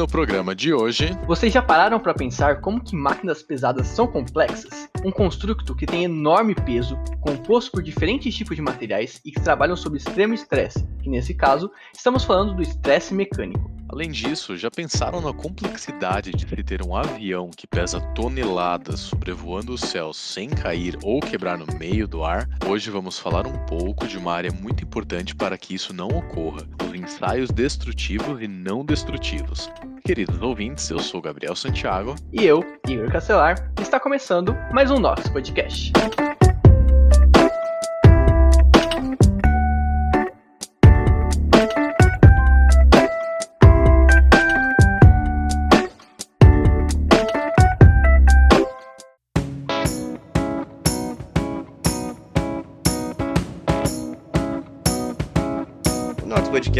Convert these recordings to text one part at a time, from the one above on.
no programa de hoje. Vocês já pararam para pensar como que máquinas pesadas são complexas? Um construto que tem enorme peso, composto por diferentes tipos de materiais e que trabalham sob extremo estresse, que nesse caso, estamos falando do estresse mecânico. Além disso, já pensaram na complexidade de se ter um avião que pesa toneladas sobrevoando o céu sem cair ou quebrar no meio do ar? Hoje vamos falar um pouco de uma área muito importante para que isso não ocorra: os ensaios destrutivos e não destrutivos. Queridos ouvintes, eu sou Gabriel Santiago. E eu, Igor Castelar, está começando mais um Nox Podcast.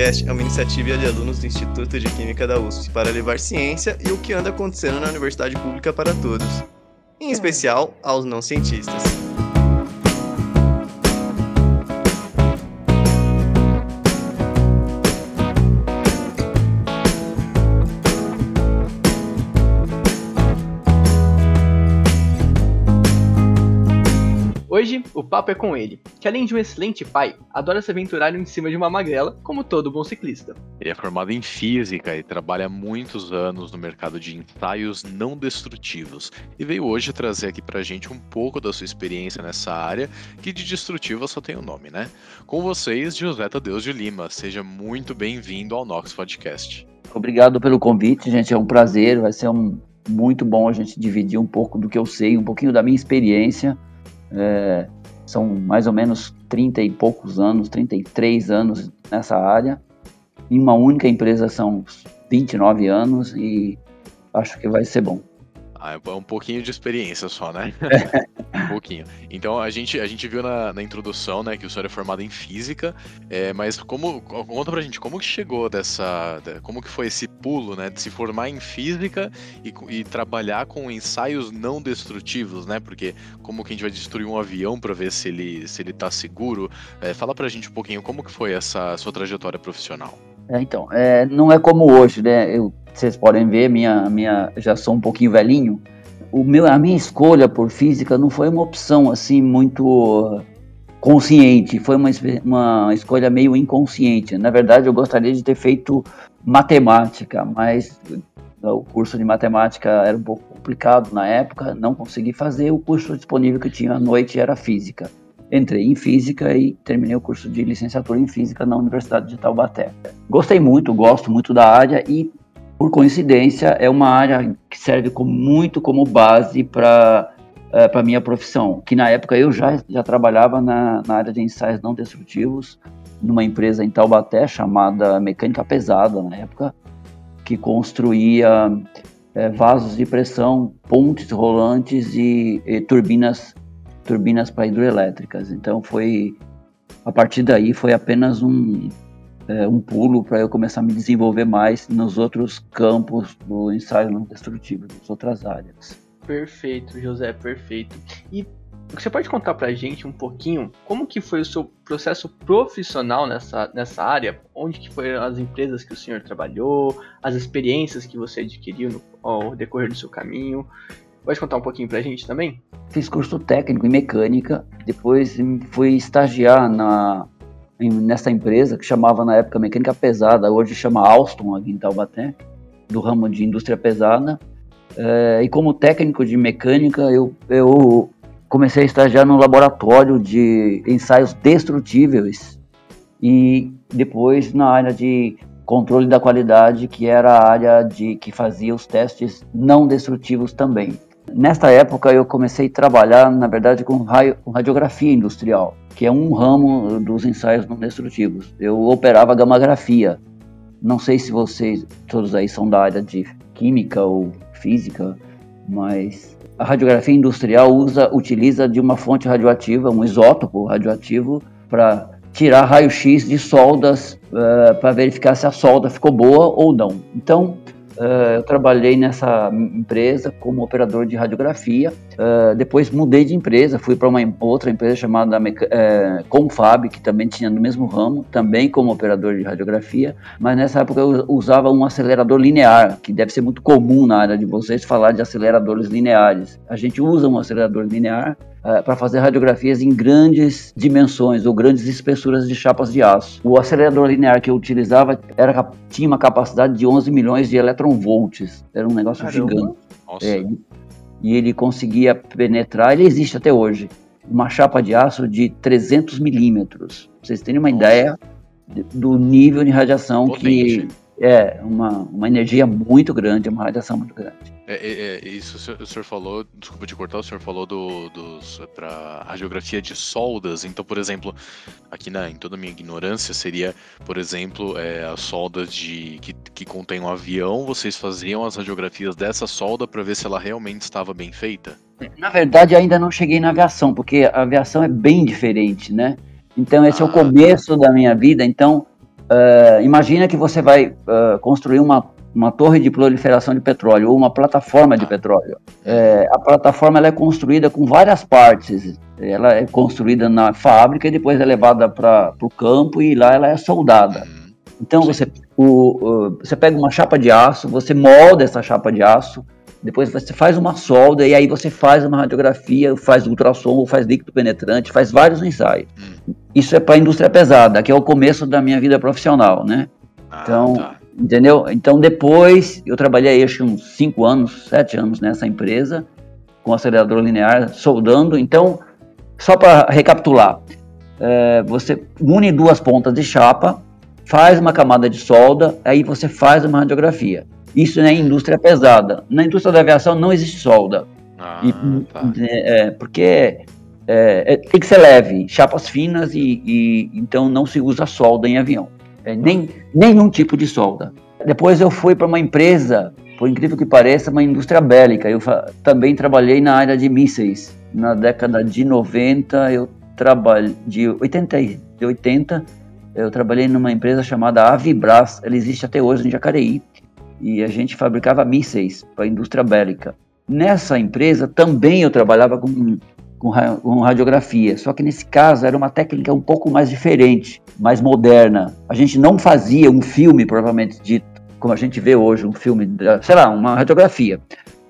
Podcast é uma iniciativa de alunos do Instituto de Química da USP para levar ciência e o que anda acontecendo na universidade pública para todos, em especial aos não cientistas. Papo é com ele, que além de um excelente pai, adora se aventurar em cima de uma magrela, como todo bom ciclista. Ele é formado em física e trabalha há muitos anos no mercado de ensaios não destrutivos, e veio hoje trazer aqui pra gente um pouco da sua experiência nessa área, que de destrutiva só tem o um nome, né? Com vocês, José Tadeu de Lima, seja muito bem-vindo ao Nox Podcast. Obrigado pelo convite, gente, é um prazer, vai ser um muito bom a gente dividir um pouco do que eu sei, um pouquinho da minha experiência é, são mais ou menos 30 e poucos anos, 33 anos nessa área. Em uma única empresa são 29 anos e acho que vai ser bom. Ah, é um pouquinho de experiência só, né? um pouquinho. Então a gente, a gente viu na, na introdução, né, que o senhor é formado em física, é, mas como conta pra gente como que chegou dessa, como que foi esse pulo, né, de se formar em física e, e trabalhar com ensaios não destrutivos, né? Porque como que a gente vai destruir um avião para ver se ele se ele tá seguro? É, fala pra gente um pouquinho como que foi essa sua trajetória profissional. É, então, é, não é como hoje, né? Eu vocês podem ver, minha, minha, já sou um pouquinho velhinho. O meu, a minha escolha por física não foi uma opção assim muito consciente, foi uma, uma escolha meio inconsciente. Na verdade, eu gostaria de ter feito matemática, mas o curso de matemática era um pouco complicado na época, não consegui fazer. O curso disponível que tinha à noite era física. Entrei em física e terminei o curso de licenciatura em física na Universidade de Taubaté. Gostei muito, gosto muito da área e por coincidência, é uma área que serve como, muito como base para é, para minha profissão, que na época eu já, já trabalhava na, na área de ensaios não destrutivos, numa empresa em Taubaté chamada Mecânica Pesada, na época, que construía é, vasos de pressão, pontes rolantes e, e turbinas turbinas para hidroelétricas. Então foi a partir daí foi apenas um é, um pulo para eu começar a me desenvolver mais nos outros campos do ensaio não destrutivo, nas outras áreas. Perfeito, José, perfeito. E você pode contar para a gente um pouquinho como que foi o seu processo profissional nessa, nessa área? Onde que foram as empresas que o senhor trabalhou, as experiências que você adquiriu no, ao decorrer do seu caminho? Pode contar um pouquinho para a gente também? Fiz curso técnico em mecânica, depois fui estagiar na nessa empresa que chamava na época Mecânica Pesada, hoje chama Alstom aqui em Taubaté, do ramo de indústria pesada. É, e como técnico de mecânica, eu, eu comecei a estagiar no laboratório de ensaios destrutíveis e depois na área de controle da qualidade, que era a área de que fazia os testes não destrutivos também. Nesta época eu comecei a trabalhar, na verdade, com, radiografia industrial, que é um ramo dos ensaios não destrutivos. Eu operava gamografia. Não sei se vocês todos aí são da área de química ou física, mas a radiografia industrial usa, utiliza de uma fonte radioativa, um isótopo radioativo, para tirar raio-x de soldas uh, eh, para verificar se a solda ficou boa ou não. Então, Uh, eu trabalhei nessa empresa como operador de radiografia. Uh, depois mudei de empresa, fui para uma outra empresa chamada uh, Confab, que também tinha no mesmo ramo, também como operador de radiografia. Mas nessa época eu usava um acelerador linear, que deve ser muito comum na área de vocês falar de aceleradores lineares. A gente usa um acelerador linear uh, para fazer radiografias em grandes dimensões ou grandes espessuras de chapas de aço. O acelerador linear que eu utilizava era, tinha uma capacidade de 11 milhões de eletronvolts. Era um negócio Caramba. gigante. É, e ele conseguia penetrar, ele existe até hoje, uma chapa de aço de 300 milímetros. Vocês terem uma Nossa. ideia do nível de radiação Potente. que é uma, uma energia muito grande, uma radiação muito grande. É, é, é isso, o senhor, falou, desculpa te cortar, o senhor falou do, dos para radiografia de soldas. Então, por exemplo, aqui na, em toda a minha ignorância, seria, por exemplo, é, a solda de que, que contém um avião. Vocês faziam as radiografias dessa solda para ver se ela realmente estava bem feita? Na verdade, ainda não cheguei na aviação, porque a aviação é bem diferente, né? Então, esse ah, é o ah, começo tá. da minha vida. Então, Uh, imagina que você vai uh, construir uma, uma torre de proliferação de petróleo ou uma plataforma de petróleo. É, a plataforma ela é construída com várias partes. Ela é construída na fábrica e depois é levada para o campo e lá ela é soldada. Então você, o, o, você pega uma chapa de aço, você molda essa chapa de aço, depois você faz uma solda e aí você faz uma radiografia, faz ultrassom, faz líquido penetrante, faz vários ensaios. Hum. Isso é para a indústria pesada, que é o começo da minha vida profissional, né? Ah, então, tá. Entendeu? Então depois eu trabalhei acho uns 5 anos, 7 anos nessa empresa com acelerador linear, soldando. Então, só para recapitular, é, você une duas pontas de chapa, faz uma camada de solda, aí você faz uma radiografia. Isso na indústria pesada. Na indústria da aviação não existe solda. Ah, e, tá. é, porque é, é, tem que ser leve, chapas finas e, e, então não se usa solda em avião. É, nem nenhum tipo de solda. Depois eu fui para uma empresa, por incrível que pareça, uma indústria bélica. Eu também trabalhei na área de mísseis. Na década de 90, eu trabalhei de 80, de 80 eu trabalhei numa empresa chamada Avibras, ela existe até hoje em Jacareí e a gente fabricava mísseis para a indústria bélica. Nessa empresa também eu trabalhava com, com, com, radiografia, só que nesse caso era uma técnica um pouco mais diferente, mais moderna. A gente não fazia um filme, provavelmente dito, como a gente vê hoje, um filme, sei lá, uma radiografia.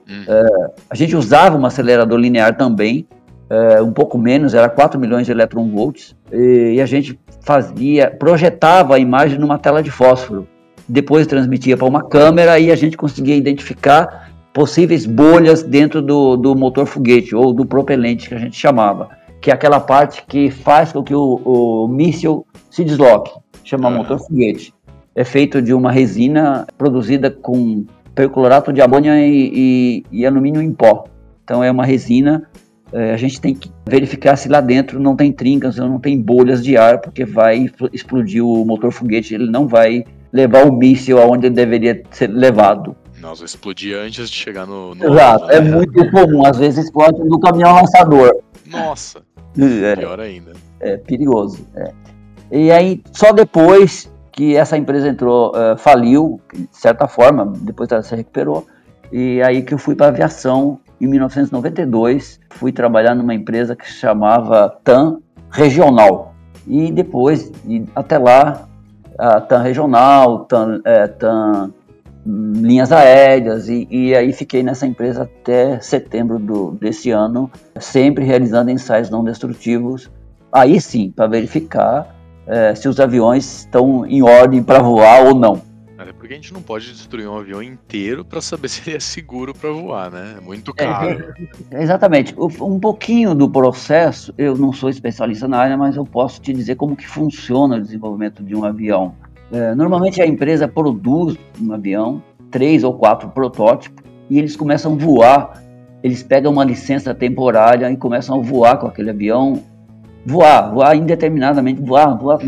Hum. Uh, a gente usava um acelerador linear também, uh, um pouco menos, era 4 milhões de eletronvolts, e, e a gente fazia, projetava a imagem numa tela de fósforo depois transmitia para uma câmera e a gente conseguia identificar possíveis bolhas dentro do, do motor foguete ou do propelente que a gente chamava, que é aquela parte que faz com que o, o míssil se desloque, chama uhum. motor foguete. É feito de uma resina produzida com perclorato de amônia e, e, e alumínio em pó. Então é uma resina é, a gente tem que verificar se lá dentro não tem trincas ou não tem bolhas de ar, porque vai explodir o motor foguete, ele não vai levar o míssil aonde ele deveria ser levado. Nossa, explodir antes de chegar no. no Exato, é né? muito comum. Às vezes explode no caminhão lançador. Nossa, é, pior ainda. É perigoso. É. E aí, só depois que essa empresa entrou, uh, faliu, de certa forma, depois ela se recuperou, e aí que eu fui para aviação em 1992. Fui trabalhar numa empresa que se chamava TAM Regional. E depois, e até lá, a TAM regional, TAM, é, TAM linhas aéreas, e, e, aí fiquei nessa empresa até setembro do, desse ano, sempre realizando ensaios não destrutivos, aí sim, para verificar é, se os aviões estão em ordem para voar ou não. Até porque a gente não pode destruir um avião inteiro para saber se ele é seguro para voar, né? É muito é, caro. É, exatamente. Um pouquinho do processo, eu não sou especialista na área, mas eu posso te dizer como que funciona o desenvolvimento de um avião. É, normalmente a empresa produz um avião, três ou quatro protótipos, e eles começam a voar. Eles pegam uma licença temporária e começam a voar com aquele avião voar, voar indeterminadamente, voar, voar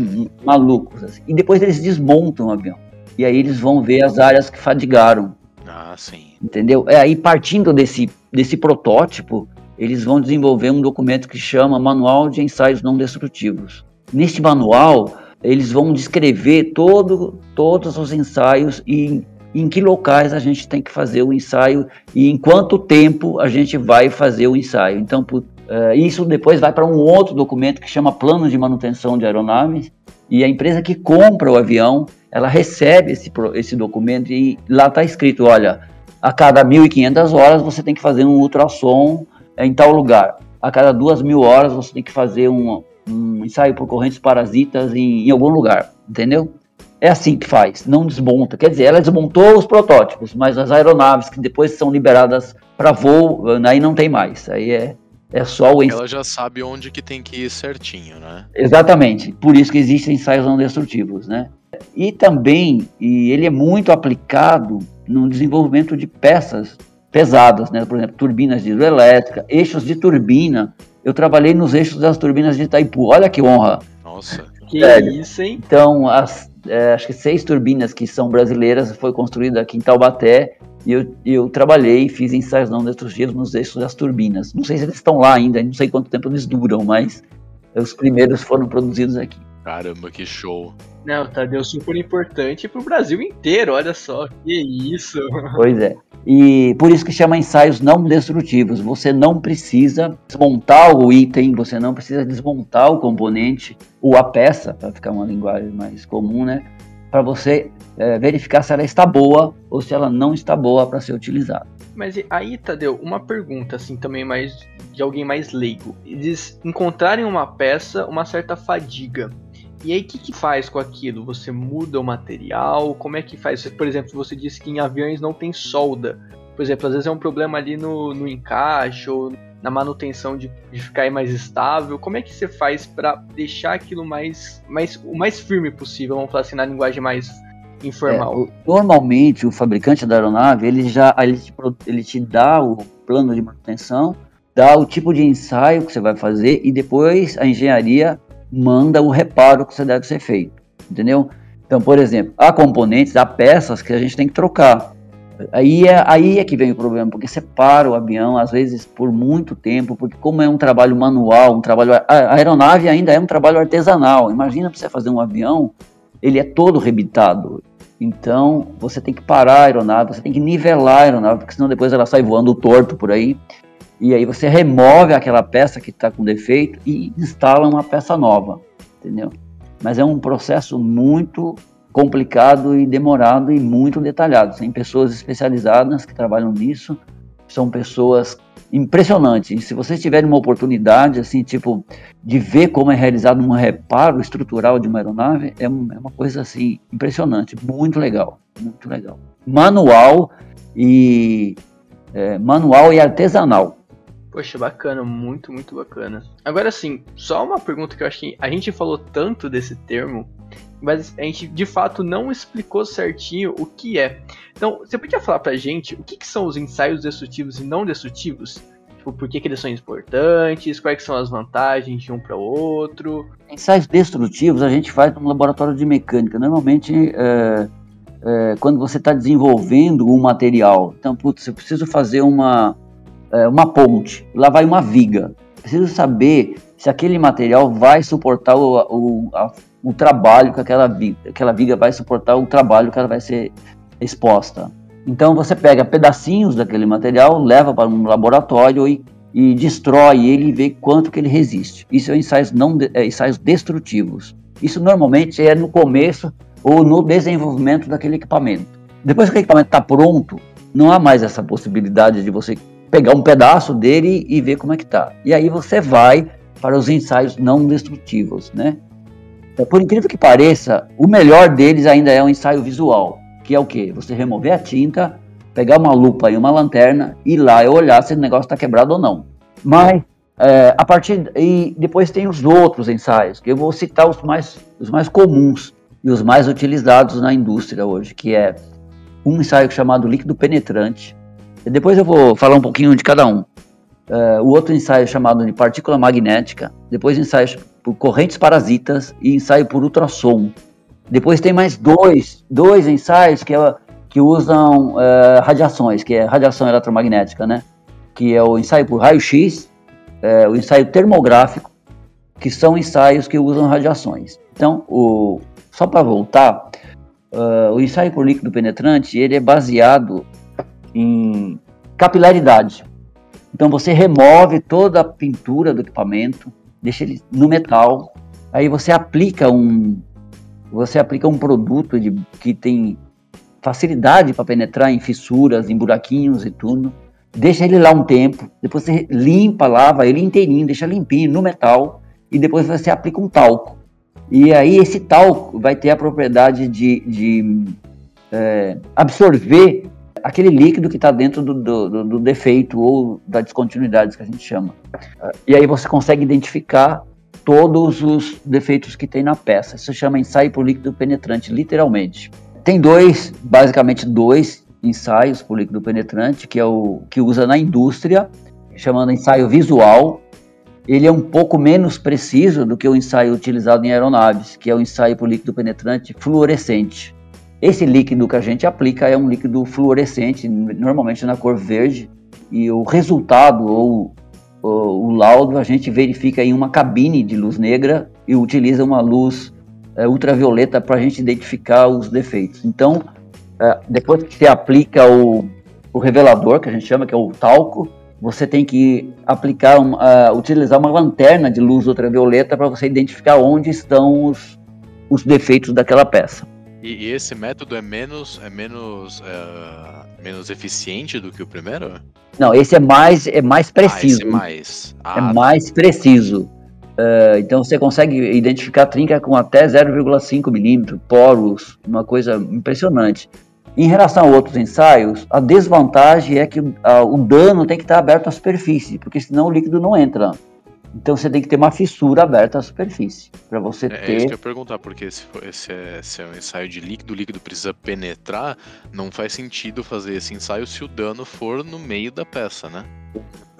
malucos. Assim. E depois eles desmontam o avião e aí eles vão ver as áreas que fadigaram. Ah, sim. Entendeu? É aí partindo desse, desse protótipo, eles vão desenvolver um documento que chama Manual de Ensaios Não Destrutivos. Neste manual, eles vão descrever todo, todos os ensaios e em que locais a gente tem que fazer o ensaio e em quanto tempo a gente vai fazer o ensaio. Então, por, uh, isso depois vai para um outro documento que chama Plano de Manutenção de Aeronaves, e a empresa que compra o avião, ela recebe esse, esse documento e lá está escrito, olha, a cada 1.500 horas você tem que fazer um ultrassom em tal lugar. A cada 2.000 horas você tem que fazer um, um ensaio por correntes parasitas em, em algum lugar, entendeu? É assim que faz, não desmonta. Quer dizer, ela desmontou os protótipos, mas as aeronaves que depois são liberadas para voo, aí não tem mais. Aí é, é só o Ela já sabe onde que tem que ir certinho, né? Exatamente. Por isso que existem ensaios não destrutivos, né? E também, e ele é muito aplicado no desenvolvimento de peças pesadas, né? Por exemplo, turbinas de hidrelétrica, eixos de turbina. Eu trabalhei nos eixos das turbinas de Itaipu. Olha que honra. Nossa. Que Sério. isso, hein? Então, as, é, acho que seis turbinas que são brasileiras foi construída aqui em Taubaté e eu, eu trabalhei, fiz ensaios não destrutivos nos eixos das turbinas. Não sei se eles estão lá ainda, não sei quanto tempo eles duram, mas os primeiros foram produzidos aqui. Caramba, que show. Não, Tadeu, super importante pro Brasil inteiro, olha só, que isso. Pois é. E por isso que chama ensaios não destrutivos. Você não precisa desmontar o item, você não precisa desmontar o componente ou a peça, para ficar uma linguagem mais comum, né? Para você é, verificar se ela está boa ou se ela não está boa para ser utilizada. Mas aí, Tadeu, uma pergunta assim também mais de alguém mais leigo. Eles encontrarem uma peça, uma certa fadiga. E aí, o que, que faz com aquilo? Você muda o material? Como é que faz? Por exemplo, você disse que em aviões não tem solda. Por exemplo, às vezes é um problema ali no, no encaixe ou na manutenção de, de ficar mais estável. Como é que você faz para deixar aquilo mais, mais, o mais firme possível? Vamos falar assim, na linguagem mais informal. É, normalmente, o fabricante da aeronave, ele já ele te, ele te dá o plano de manutenção, dá o tipo de ensaio que você vai fazer e depois a engenharia manda o reparo que você deve ser feito, entendeu? Então, por exemplo, há componentes, há peças que a gente tem que trocar. Aí é, aí é que vem o problema, porque você para o avião, às vezes, por muito tempo, porque como é um trabalho manual, um trabalho... A aeronave ainda é um trabalho artesanal. Imagina você fazer um avião, ele é todo rebitado. Então, você tem que parar a aeronave, você tem que nivelar a aeronave, porque senão depois ela sai voando torto por aí. E aí você remove aquela peça que está com defeito e instala uma peça nova, entendeu? Mas é um processo muito complicado e demorado e muito detalhado. Tem pessoas especializadas que trabalham nisso, são pessoas impressionantes. Se vocês tiverem uma oportunidade, assim, tipo, de ver como é realizado um reparo estrutural de uma aeronave, é, é uma coisa, assim, impressionante, muito legal, muito legal. Manual e é, manual e artesanal. Poxa, bacana, muito, muito bacana. Agora sim, só uma pergunta que eu acho que a gente falou tanto desse termo, mas a gente de fato não explicou certinho o que é. Então, você podia falar pra gente o que, que são os ensaios destrutivos e não destrutivos? Tipo, por que, que eles são importantes? Quais são as vantagens de um para o outro? Ensaios destrutivos a gente faz no laboratório de mecânica. Normalmente, é, é, quando você está desenvolvendo um material, então, putz, eu preciso fazer uma, é, uma ponte, lá vai uma viga. Preciso saber se aquele material vai suportar o, o, a, o trabalho que aquela viga, aquela viga vai suportar o trabalho que ela vai ser exposta. Então você pega pedacinhos daquele material, leva para um laboratório e, e destrói ele e vê quanto que ele resiste. Isso é ensaios, não, é, ensaios destrutivos. Isso normalmente é no começo ou no desenvolvimento daquele equipamento. Depois que o equipamento está pronto, não há mais essa possibilidade de você pegar um pedaço dele e ver como é que tá. E aí você vai para os ensaios não destrutivos, né? Então, por incrível que pareça, o melhor deles ainda é o ensaio visual, que é o quê? Você remover a tinta, pegar uma lupa e uma lanterna e lá e olhar se o negócio está quebrado ou não. Mas é, a partir e depois tem os outros ensaios, que eu vou citar os mais os mais comuns e os mais utilizados na indústria hoje, que é um ensaio chamado líquido penetrante, depois eu vou falar um pouquinho de cada um. Uh, o outro ensaio chamado de partícula magnética, depois ensaio por correntes parasitas e ensaio por ultrassom. Depois tem mais dois, dois ensaios que, é, que usam uh, radiações, que é radiação eletromagnética, né? Que é o ensaio por raio-x, uh, o ensaio termográfico, que são ensaios que usam radiações. Então, o, só para voltar, uh, o ensaio por líquido penetrante ele é baseado em capilaridade. Então você remove toda a pintura do equipamento, deixa ele no metal, aí você aplica um você aplica um produto de, que tem facilidade para penetrar em fissuras, em buraquinhos e tudo. Deixa ele lá um tempo, depois você limpa, lava ele inteirinho, deixa limpinho no metal e depois você aplica um talco. E aí esse talco vai ter a propriedade de, de é, absorver aquele líquido que está dentro do, do, do, defeito ou da descontinuidade que a gente chama. E aí você consegue identificar todos os defeitos que tem na peça. Isso chama ensaio por líquido penetrante, literalmente. Tem dois, basicamente dois ensaios por líquido penetrante, que é o que usa na indústria, chamando ensaio visual. Ele é um pouco menos preciso do que o ensaio utilizado em aeronaves, que é o ensaio por líquido penetrante fluorescente. Esse líquido que a gente aplica é um líquido fluorescente, normalmente na cor verde, e o resultado ou, ou o laudo a gente verifica em uma cabine de luz negra e utiliza uma luz é, ultravioleta para a gente identificar os defeitos. Então, é, depois que você aplica o, o revelador, que a gente chama que é o talco, você tem que aplicar, um, uh, utilizar uma lanterna de luz ultravioleta para você identificar onde estão os, os defeitos daquela peça. E, e, esse método é menos é menos é, menos eficiente do que o primeiro? Não, esse é mais é mais preciso. Ah, mais. Ah, é mais preciso. Uh, então você consegue identificar trinca com até 0,5 milímetro, poros, uma coisa impressionante. Em relação a outros ensaios, a desvantagem é que uh, o dano tem que estar aberto à superfície, porque senão o líquido não entra. Então você tem que ter uma fissura aberta à superfície para você é, ter. É isso que eu ia perguntar, porque se, se, é, se é um ensaio de líquido, o líquido precisa penetrar, não faz sentido fazer esse ensaio se o dano for no meio da peça, né?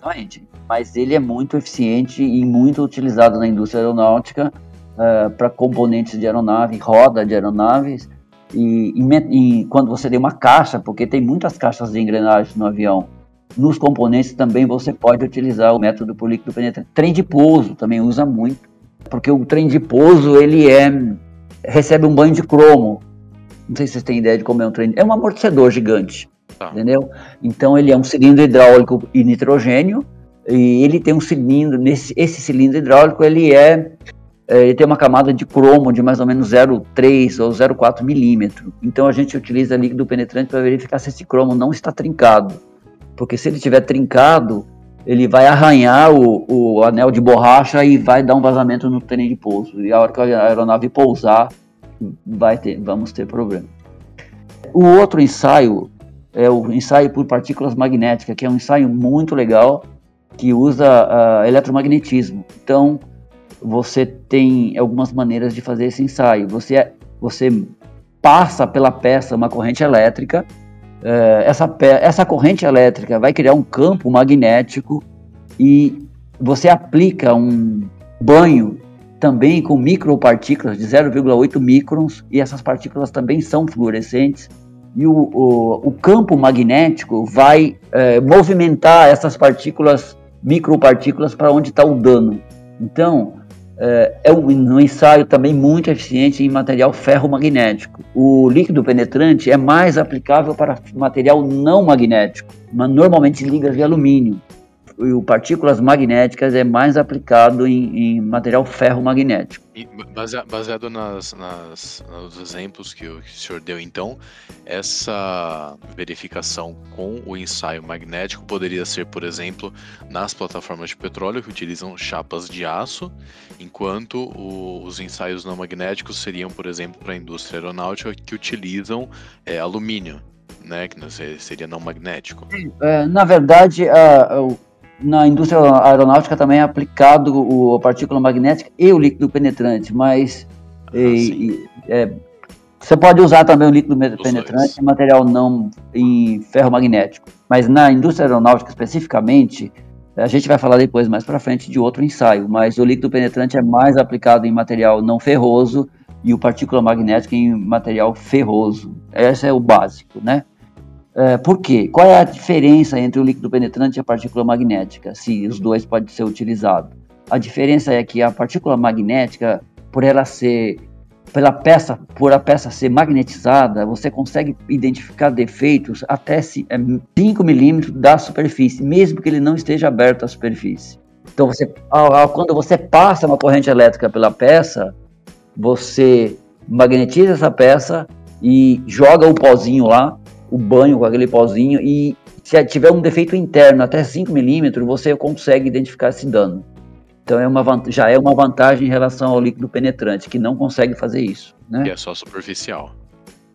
Exatamente. Mas ele é muito eficiente e muito utilizado na indústria aeronáutica uh, para componentes de aeronave, roda de aeronaves. E, e, e quando você tem uma caixa, porque tem muitas caixas de engrenagem no avião, nos componentes também você pode utilizar o método por líquido penetrante. Trem de pouso também usa muito, porque o trem de pouso ele é recebe um banho de cromo. Não sei se vocês têm ideia de como é um trem. É um amortecedor gigante, tá. entendeu? Então ele é um cilindro hidráulico e nitrogênio e ele tem um cilindro. Nesse esse cilindro hidráulico ele é, é ele tem uma camada de cromo de mais ou menos 0,3 ou 0,4 milímetro. Então a gente utiliza líquido penetrante para verificar se esse cromo não está trincado porque se ele tiver trincado, ele vai arranhar o, o anel de borracha e vai dar um vazamento no trem de pouso. E a hora que a aeronave pousar, vai ter, vamos ter problema. O outro ensaio é o ensaio por partículas magnéticas, que é um ensaio muito legal, que usa uh, eletromagnetismo. Então, você tem algumas maneiras de fazer esse ensaio. Você, você passa pela peça uma corrente elétrica é, essa, essa corrente elétrica vai criar um campo magnético e você aplica um banho também com micropartículas de 0,8 microns e essas partículas também são fluorescentes e o, o, o campo magnético vai é, movimentar essas partículas, micropartículas para onde está o dano. Então, é, é um, ensaio também muito eficiente em material ferromagnético. O líquido penetrante é mais aplicável para material não magnético, mas normalmente ligas de alumínio. E o partículas magnéticas é mais aplicado em, em material ferromagnético. E baseado nas, nas, nos exemplos que o, que o senhor deu, então, essa verificação com o ensaio magnético poderia ser, por exemplo, nas plataformas de petróleo que utilizam chapas de aço, enquanto o, os ensaios não magnéticos seriam, por exemplo, para a indústria aeronáutica que utilizam é, alumínio, né, que seria não magnético. É, na verdade, a, na indústria aeronáutica também é aplicado o, a partícula magnética e o líquido penetrante, mas ah, e, é, você pode usar também o líquido penetrante em material não em ferro magnético. Mas na indústria aeronáutica especificamente, a gente vai falar depois mais para frente de outro ensaio, mas o líquido penetrante é mais aplicado em material não ferroso e o partícula magnética em material ferroso. Esse é o básico, né? É, por quê? Qual é a diferença entre o líquido penetrante e a partícula magnética, se os dois podem ser utilizados? A diferença é que a partícula magnética, por ela ser pela peça, por a peça ser magnetizada, você consegue identificar defeitos até 5 é, milímetros da superfície, mesmo que ele não esteja aberto à superfície. Então, você, quando você passa uma corrente elétrica pela peça, você magnetiza essa peça e joga o pozinho lá, o banho com aquele pozinho, e se tiver um defeito interno até 5 milímetros, você consegue identificar esse dano. Então é uma, já é uma vantagem em relação ao líquido penetrante, que não consegue fazer isso. Né? E é só superficial.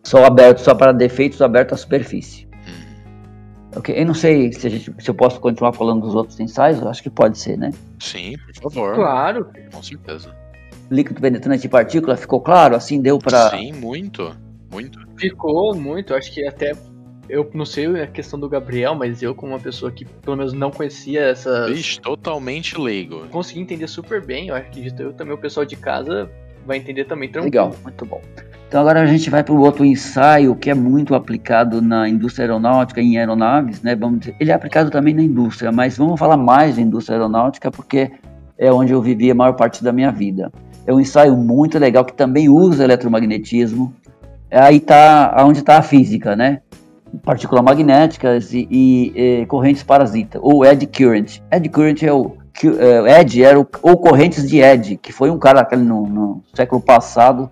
Só aberto, só para defeitos aberto à superfície. Hum. Ok, eu não sei se, gente, se, eu posso continuar falando dos outros ensaios, acho que pode ser, né? Sim, por favor. Claro. Com certeza. Líquido penetrante de partícula, ficou claro? Assim deu para. Sim, muito. Muito. Ficou muito, acho que até eu não sei a questão do Gabriel, mas eu, como uma pessoa que pelo menos não conhecia essa. Vixe, totalmente leigo. Consegui entender super bem. Eu acredito eu também, o pessoal de casa vai entender também tranquilo. Legal, muito bom. Então agora a gente vai para o outro ensaio que é muito aplicado na indústria aeronáutica em aeronaves, né? Vamos dizer, ele é aplicado também na indústria, mas vamos falar mais da indústria aeronáutica porque é onde eu vivi a maior parte da minha vida. É um ensaio muito legal que também usa eletromagnetismo. Aí está onde está a física, né? Partículas magnéticas e, e, e, correntes parasitas, ou eddy current. Eddy current é o é, Ed era o, ou correntes de Ed, que foi um cara que no, no século passado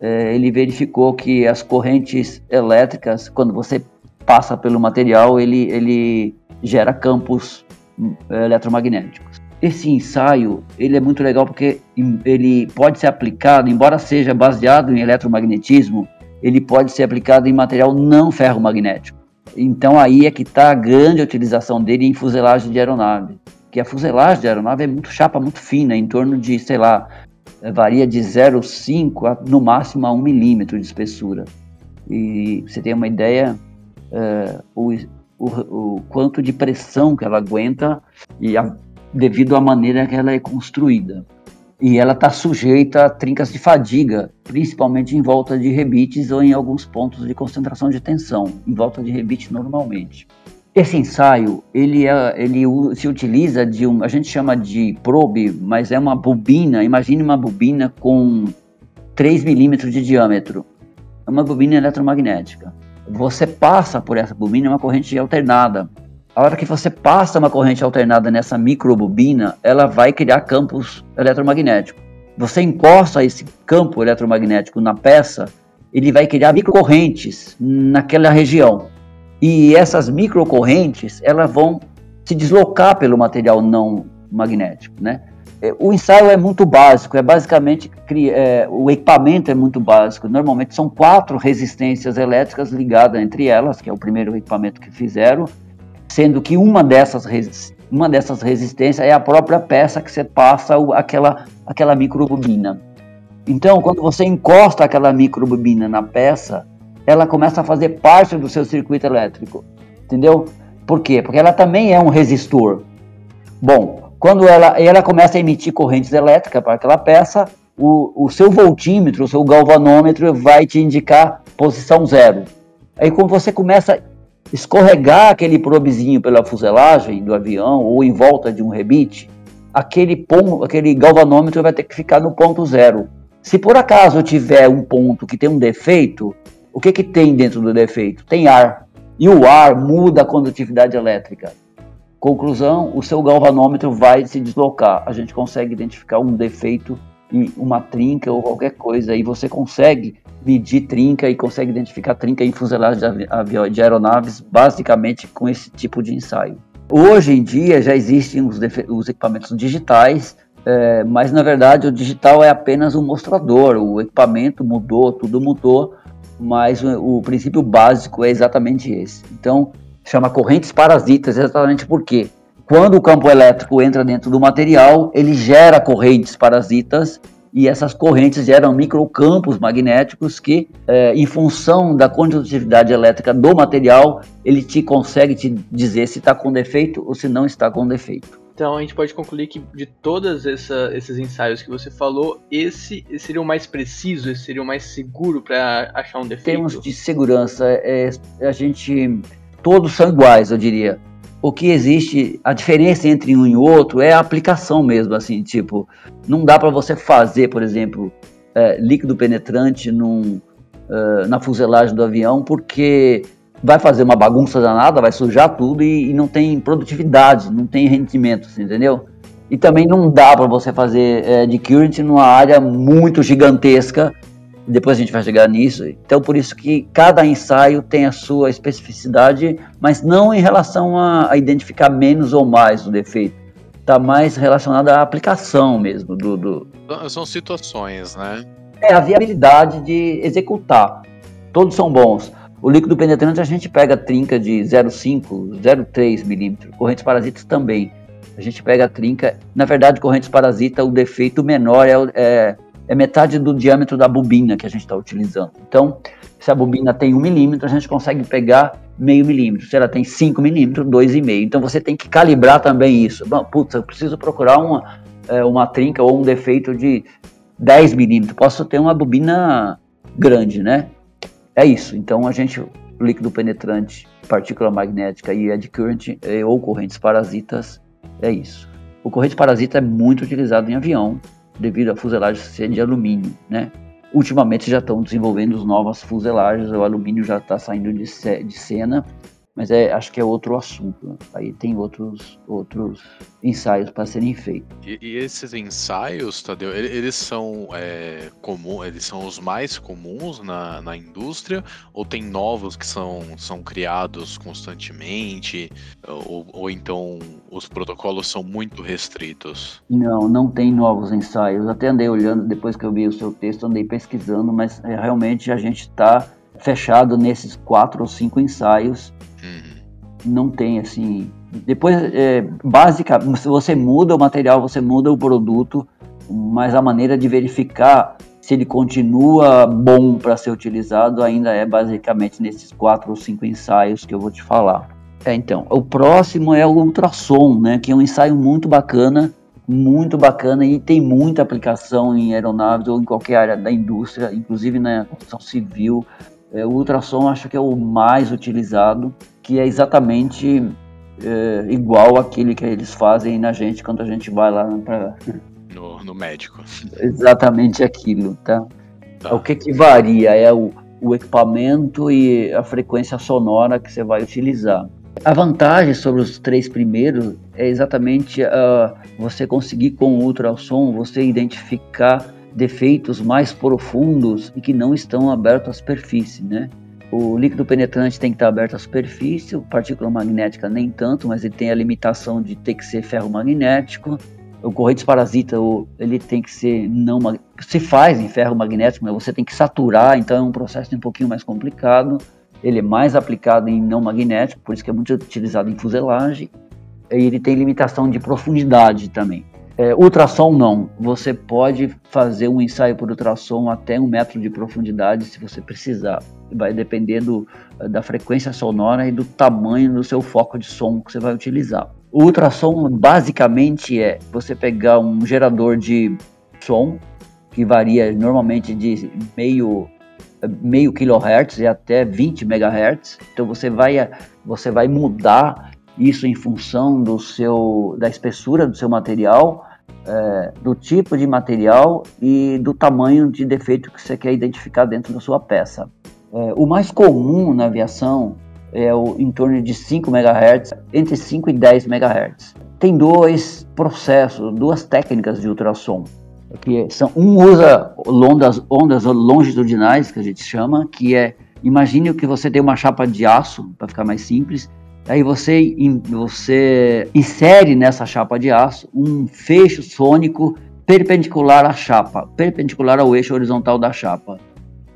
é, ele verificou que as correntes elétricas, quando você passa pelo material, ele, ele gera campos é, eletromagnéticos. Esse ensaio ele é muito legal porque ele pode ser aplicado, embora seja baseado em eletromagnetismo, ele pode ser aplicado em material não ferromagnético. Então aí é que está a grande utilização dele em fuselagem de aeronave. Que a fuselagem de aeronave é muito chapa, muito fina, em torno de, sei lá, varia de 0,5 no máximo a 1 milímetro de espessura. E você tem uma ideia, é, o, o, o, quanto de pressão que ela aguenta e a, devido à maneira que ela é construída e ela está sujeita a trincas de fadiga, principalmente em volta de rebites ou em alguns pontos de concentração de tensão, em volta de rebite normalmente. Esse ensaio, ele, é, ele se utiliza de um, a gente chama de probe, mas é uma bobina, imagine uma bobina com 3 milímetros de diâmetro, é uma bobina eletromagnética. Você passa por essa bobina, é uma corrente alternada, a hora que você passa uma corrente alternada nessa microbobina, ela vai criar campos eletromagnéticos. Você encosta esse campo eletromagnético na peça, ele vai criar microcorrentes naquela região. E essas microcorrentes, elas vão se deslocar pelo material não magnético, né? É, o ensaio é muito básico, é basicamente é, o equipamento é muito básico. Normalmente são quatro resistências elétricas ligadas entre elas, que é o primeiro equipamento que fizeram, sendo que uma dessas, uma dessas resistências é a própria peça que você passa aquela, aquela microbobina. Então, quando você encosta aquela microbobina na peça, ela começa a fazer parte do seu circuito elétrico, entendeu? Por quê? Porque ela também é um resistor. Bom, quando ela, ela começa a emitir correntes elétricas para aquela peça, o, o seu voltímetro, o seu galvanômetro vai te indicar posição zero. Aí quando você começa escorregar aquele probezinho pela fuselagem do avião ou em volta de um rebite, aquele, ponto, aquele galvanômetro vai ter que ficar no ponto zero. Se por acaso tiver um ponto que tem um defeito, o que, que tem dentro do defeito? Tem ar. E o ar muda a condutividade elétrica. Conclusão, o seu galvanômetro vai se deslocar. A gente consegue identificar um defeito em uma trinca ou qualquer coisa e você consegue medir trinca e consegue identificar trinca em fuselagem de, de aeronaves basicamente com esse tipo de ensaio. Hoje em dia já existem os, os equipamentos digitais, é, mas na verdade o digital é apenas um mostrador, o equipamento mudou, tudo mudou, mas o, o princípio básico é exatamente esse. Então, chama correntes parasitas exatamente porque quando o campo elétrico entra dentro do material, ele gera correntes parasitas e essas correntes geram microcampos magnéticos que, é, em função da condutividade elétrica do material, ele te consegue te dizer se está com defeito ou se não está com defeito. Então a gente pode concluir que de todos esses ensaios que você falou, esse, esse, seria o mais preciso, esse seria o mais seguro para achar um defeito? Temos de segurança, é, a gente todos são iguais, eu diria o que existe, a diferença entre um e outro é a aplicação mesmo, assim, tipo, não dá para você fazer, por exemplo, é, líquido penetrante num, uh, na fuselagem do avião, porque vai fazer uma bagunça danada, vai sujar tudo e, e não tem produtividade, não tem rendimento, entendeu? E também não dá para você fazer é, de current numa área muito gigantesca. Depois a gente vai chegar nisso. Então, por isso que cada ensaio tem a sua especificidade, mas não em relação a, a identificar menos ou mais o defeito. Está mais relacionado à aplicação mesmo do, do. São situações, né? É a viabilidade de executar. Todos são bons. O líquido penetrante a gente pega trinca de 0,5, 0,3 milímetros. Correntes parasitas também. A gente pega a trinca. Na verdade, correntes parasita, o defeito menor é, é, é metade do diâmetro da bobina que a gente está utilizando. Então, se a bobina tem 1 milímetro, a gente consegue pegar meio milímetro. Se ela tem 5 milímetros, 2,5. Então, você tem que calibrar também isso. Bom, putz, eu preciso procurar uma, é, uma trinca ou um defeito de 10 milímetros. Posso ter uma bobina grande, né? É isso. Então, a gente, líquido penetrante, partícula magnética e eddy current é, ou correntes parasitas, é isso. O corrente parasita é muito utilizado em avião, devido à fuselagem ser de alumínio, né? Ultimamente já estão desenvolvendo novas fuselagens, o alumínio já está saindo de, de cena mas é, acho que é outro assunto. Né? Aí tem outros, outros ensaios para serem feitos. E, e, esses ensaios, Tadeu, eles são é, comum, eles são os mais comuns na, na indústria ou tem novos que são, são criados constantemente? Ou, ou então os protocolos são muito restritos? Não, não tem novos ensaios. Até andei olhando, depois que eu vi o seu texto, andei pesquisando, mas é, realmente a gente está fechado nesses quatro ou cinco ensaios não tem assim. Depois, é, básica, você muda o material, você muda o produto, mas a maneira de verificar se ele continua bom para ser utilizado ainda é basicamente nesses quatro ou cinco ensaios que eu vou te falar. É, então, o próximo é o ultrassom, né, que é um ensaio muito bacana, muito bacana e tem muita aplicação em aeronaves ou em qualquer área da indústria, inclusive na construção civil. É, o ultrassom acho que é o mais utilizado que é exatamente é, igual aquele que eles fazem na gente quando a gente vai lá para no, no, médico. Exatamente aquilo, tá? tá? O que que varia é o, o equipamento e a frequência sonora que você vai utilizar. A vantagem sobre os três primeiros é exatamente uh, você conseguir com o ultrassom você identificar defeitos mais profundos e que não estão abertos à superfície, né? O líquido penetrante tem que estar aberto à superfície, partícula magnética nem tanto, mas ele tem a limitação de ter que ser ferro magnético. O corrente parasita, ele tem que ser não se faz em ferro magnético, mas você tem que saturar, então é um processo um pouquinho mais complicado. Ele é mais aplicado em não magnético, por isso que é muito utilizado em fuselagem. E ele tem limitação de profundidade também. É, ultrassom não. Você pode fazer um ensaio por ultrassom até um metro de profundidade se você precisar vai depender do, da frequência sonora e do tamanho do seu foco de som que você vai utilizar. O ultrassom basicamente é você pegar um gerador de som que varia normalmente de meio meio kilohertz e até 20 megahertz. Então você vai você vai mudar isso em função do seu da espessura do seu material, é, do tipo de material e do tamanho de defeito que você quer identificar dentro da sua peça. É, o mais comum na aviação é o, em torno de 5 MHz, entre 5 e 10 MHz. Tem dois processos, duas técnicas de ultrassom. Que são, um usa ondas, ondas longitudinais, que a gente chama, que é, imagine que você tem uma chapa de aço, para ficar mais simples, aí você, você insere nessa chapa de aço um fecho sônico perpendicular à chapa, perpendicular ao eixo horizontal da chapa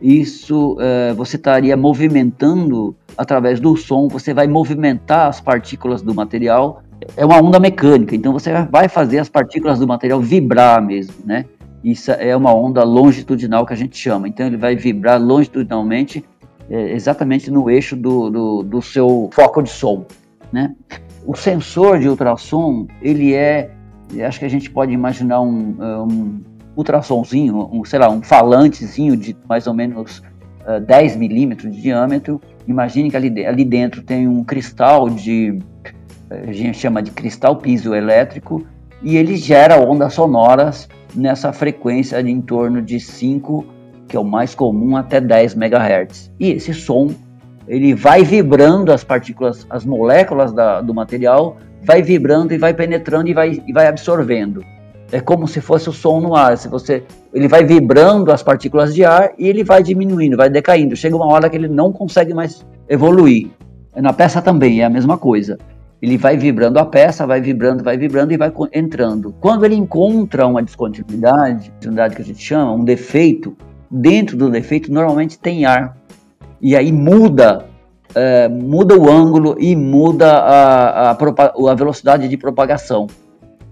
isso é, você estaria movimentando através do som, você vai movimentar as partículas do material. É uma onda mecânica, então você vai fazer as partículas do material vibrar mesmo, né? Isso é uma onda longitudinal que a gente chama. Então ele vai vibrar longitudinalmente é, exatamente no eixo do, do, do, seu foco de som, né? O sensor de ultrassom, ele é, acho que a gente pode imaginar um, um ultrassomzinho, um, sei lá, um falantezinho de mais ou menos uh, 10 milímetros de diâmetro. Imagine que ali, ali dentro tem um cristal de, a gente chama de cristal piezoelétrico, e ele gera ondas sonoras nessa frequência de em torno de 5, que é o mais comum, até 10 MHz. E esse som ele vai vibrando as partículas, as moléculas da, do material, vai vibrando e vai penetrando e vai, e vai absorvendo. É como se fosse o som no ar. Se você, ele vai vibrando as partículas de ar e ele vai diminuindo, vai decaindo. Chega uma hora que ele não consegue mais evoluir. Na peça também é a mesma coisa. Ele vai vibrando a peça, vai vibrando, vai vibrando e vai entrando. Quando ele encontra uma descontinuidade, descontinuidade que a gente chama, um defeito, dentro do defeito normalmente tem ar. E aí muda, é, muda o ângulo e muda a, a, a velocidade de propagação.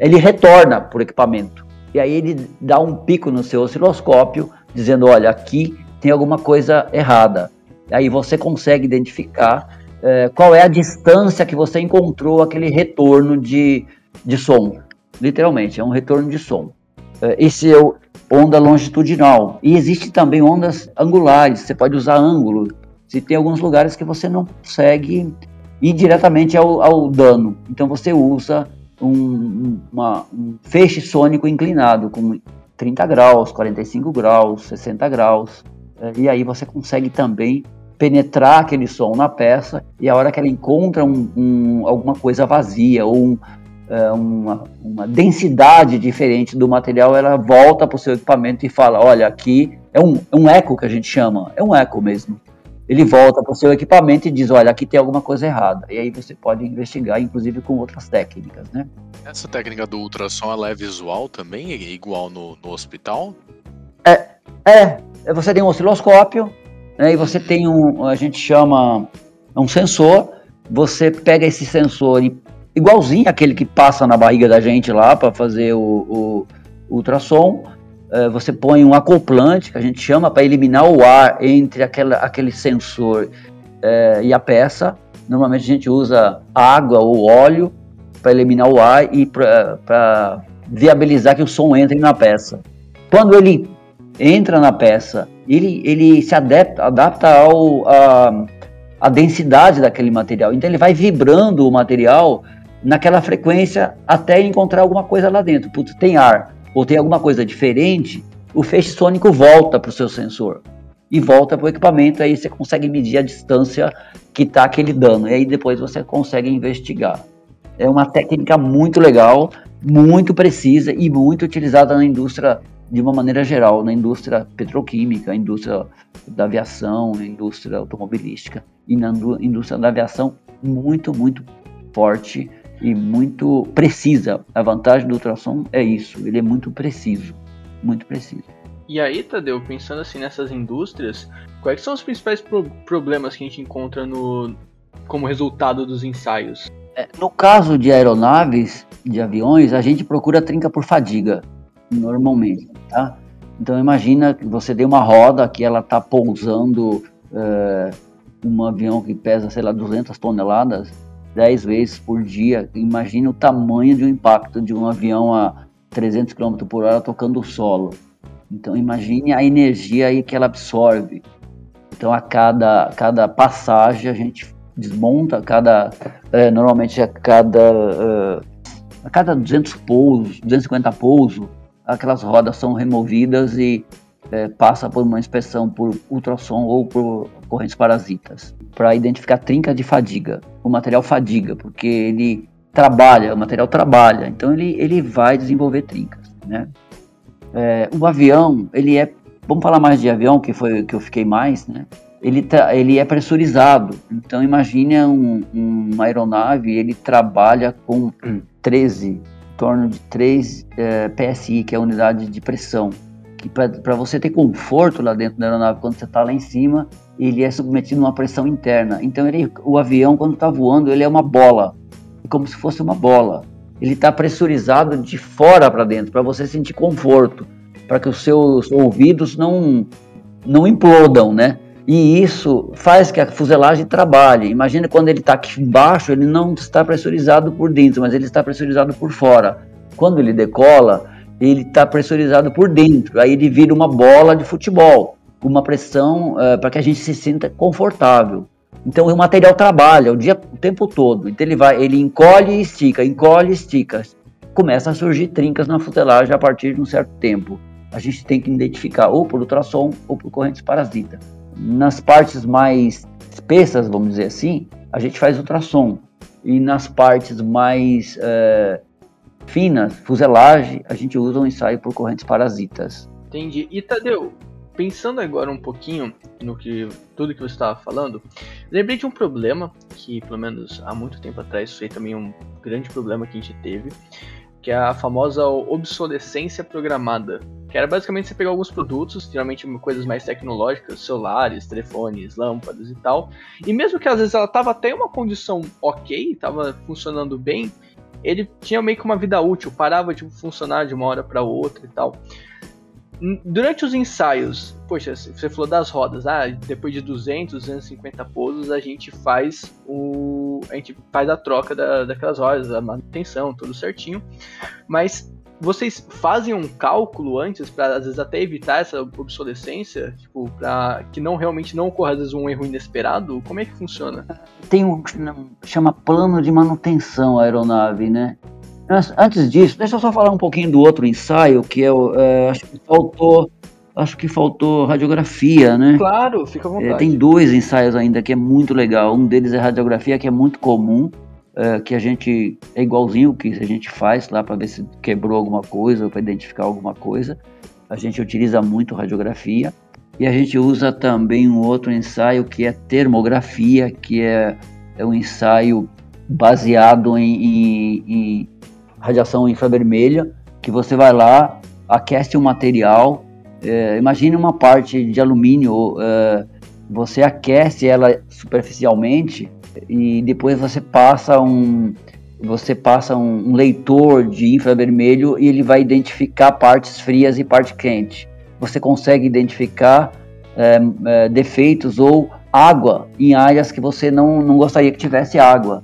Ele retorna para o equipamento. E aí ele dá um pico no seu osciloscópio, dizendo, olha, aqui tem alguma coisa errada. Aí você consegue identificar é, qual é a distância que você encontrou aquele retorno de, de som. Literalmente, é um retorno de som. É, esse é o onda longitudinal. E existe também ondas angulares, você pode usar ângulo. Se tem alguns lugares que você não consegue ir diretamente ao, ao dano. Então você usa um, uma, um feixe sônico inclinado com 30 graus, 45 graus, 60 graus. É, e aí você consegue também penetrar aquele som na peça e a hora que ela encontra um, um, alguma coisa vazia ou um, uma, uma, densidade diferente do material, ela volta para o seu equipamento e fala: Olha, aqui é um, é um eco que a gente chama, é um eco mesmo. Ele volta para o seu equipamento e diz: Olha, aqui tem alguma coisa errada. E aí você pode investigar, inclusive com outras técnicas, né? Essa técnica do ultrassom ela é visual também, é igual no, no hospital? É, é. Você tem um osciloscópio, né, e você tem um, a gente chama um sensor, você pega esse sensor e, igualzinho aquele que passa na barriga da gente lá para fazer o, o, ultrassom, é, você põe um acoplante, que a gente chama, para eliminar o ar entre aquela, aquele sensor é, e a peça. Normalmente a gente usa água ou óleo para eliminar o ar e para viabilizar que o som entre na peça. Quando ele entra na peça, ele, ele se adapta, adapta ao, a, a densidade daquele material. Então ele vai vibrando o material naquela frequência até encontrar alguma coisa lá dentro. Putz, tem ar ou tem alguma coisa diferente, o feixe sônico volta para o seu sensor e volta para o equipamento. Aí você consegue medir a distância que está aquele dano. E aí depois você consegue investigar. É uma técnica muito legal, muito precisa e muito utilizada na indústria de uma maneira geral, na indústria petroquímica, indústria da aviação, indústria automobilística e na indústria da aviação muito, muito forte e muito precisa. A vantagem do ultrassom é isso, ele é muito preciso, muito preciso. E aí, Tadeu, pensando assim nessas indústrias, quais são os principais pro problemas que a gente encontra no, como resultado dos ensaios? É, no caso de aeronaves, de aviões, a gente procura trinca por fadiga normalmente, tá? Então imagina que você deu uma roda que ela está pousando é, um avião que pesa, sei lá, 200 toneladas 10 vezes por dia. Imagina o tamanho de um impacto de um avião a 300 km por hora tocando o solo. Então imagine a energia aí que ela absorve. Então a cada, cada passagem a gente desmonta, cada, é, normalmente a cada, é, a cada 200 pousos, 250 pousos, aquelas rodas são removidas e é, passa por uma inspeção por ultrassom ou por correntes parasitas para identificar trinca de fadiga. O material fadiga, porque ele trabalha, o material trabalha, então ele, ele vai desenvolver trincas. Né? É, o avião, ele é, vamos falar mais de avião, que foi que eu fiquei mais, né? Ele, ele é pressurizado, então imagine um, um, uma aeronave, ele trabalha com 13 torno de 3 é, PSI, que é a unidade de pressão. Que para você ter conforto lá dentro da aeronave quando você está lá em cima, ele é submetido a uma pressão interna. Então ele, o avião quando está voando ele é uma bola, como se fosse uma bola. Ele está pressurizado de fora para dentro para você sentir conforto, para que os seus ouvidos não não implodam, né? E isso faz que a fuselagem trabalhe. Imagina quando ele está aqui embaixo, ele não está pressurizado por dentro, mas ele está pressurizado por fora. Quando ele decola, ele está pressurizado por dentro. Aí ele vira uma bola de futebol, uma pressão uh, para que a gente se sinta confortável. Então o material trabalha o dia, o tempo todo. Então ele vai, ele encolhe e estica, encolhe e estica. começa a surgir trincas na fuselagem a partir de um certo tempo. A gente tem que identificar ou por ultrassom ou por correntes parasita. Nas partes mais espessas, vamos dizer assim, a gente faz ultrassom. E nas partes mais é, finas, fuselagem, a gente usa um ensaio por correntes parasitas. Entendi. E Tadeu, pensando agora um pouquinho no que tudo que você estava falando, lembrei de um problema que, pelo menos há muito tempo atrás, foi também um grande problema que a gente teve, que é a famosa obsolescência programada. Que era basicamente você pegar alguns produtos, geralmente coisas mais tecnológicas, celulares, telefones, lâmpadas e tal, e mesmo que às vezes ela tava até em uma condição ok, tava funcionando bem, ele tinha meio que uma vida útil, parava de funcionar de uma hora para outra e tal. Durante os ensaios, poxa, você falou das rodas, ah, depois de 200, 250 pousos, a gente faz o a gente faz a troca da, daquelas rodas, a manutenção, tudo certinho. Mas vocês fazem um cálculo antes para às vezes até evitar essa obsolescência, tipo, para que não realmente não ocorra às vezes um erro inesperado? Como é que funciona? Tem um chama plano de manutenção a aeronave, né? Antes disso, deixa eu só falar um pouquinho do outro ensaio, que é, é acho que faltou, acho que faltou radiografia, né? Claro, fica à vontade. É, tem dois ensaios ainda que é muito legal. Um deles é radiografia, que é muito comum, é, que a gente é igualzinho que a gente faz lá para ver se quebrou alguma coisa ou para identificar alguma coisa. A gente utiliza muito radiografia e a gente usa também um outro ensaio que é termografia, que é, é um ensaio baseado em, em, em radiação infravermelha, que você vai lá, aquece o material, é, imagine uma parte de alumínio, é, você aquece ela superficialmente e depois você passa um você passa um, um, leitor de infravermelho e ele vai identificar partes frias e parte quente. Você consegue identificar é, é, defeitos ou água em áreas que você não, não gostaria que tivesse água.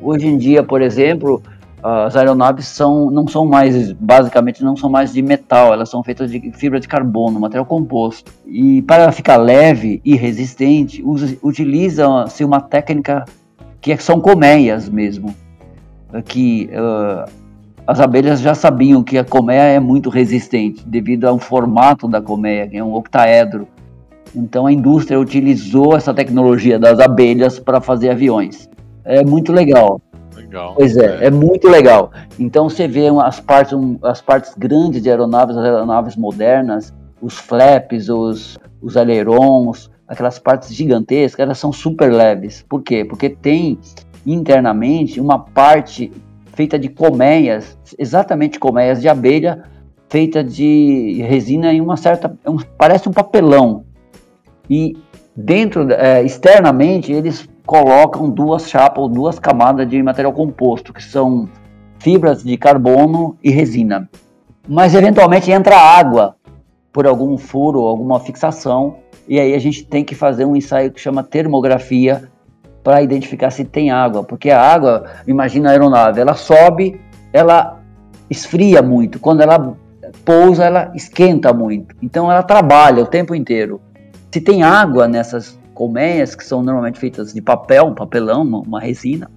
Hoje em dia, por exemplo, as aeronaves são, não são mais, basicamente, não são mais de metal, elas são feitas de fibra de carbono, material composto. E para ficar leve e resistente, utiliza-se uma técnica que são colmeias mesmo, que uh, as abelhas já sabiam que a colmeia é muito resistente, devido ao formato da colmeia, que é um octaedro. Então a indústria utilizou essa tecnologia das abelhas para fazer aviões. É muito legal. Legal. Pois é, é, é, muito legal. Então você vê as partes, um, as partes grandes de aeronaves, as aeronaves modernas, os flaps, os, os ailerons, aquelas partes gigantescas, elas são super leves. Por quê? Porque tem internamente uma parte feita de colmeias, exatamente colmeias de abelha, feita de resina em uma certa, um, parece um papelão. E dentro, é, externamente, eles colocam duas chapas ou duas camadas de material composto, que são fibras de carbono e resina. Mas eventualmente entra água por algum furo, alguma fixação, e aí a gente tem que fazer um ensaio que chama termografia para identificar se tem água, porque a água, imagina a aeronave, ela sobe, ela esfria muito, quando ela pousa, ela esquenta muito. Então ela trabalha o tempo inteiro. Se tem água nessas colmeias, que são normalmente feitas de papel, um papelão, uma, uma resina,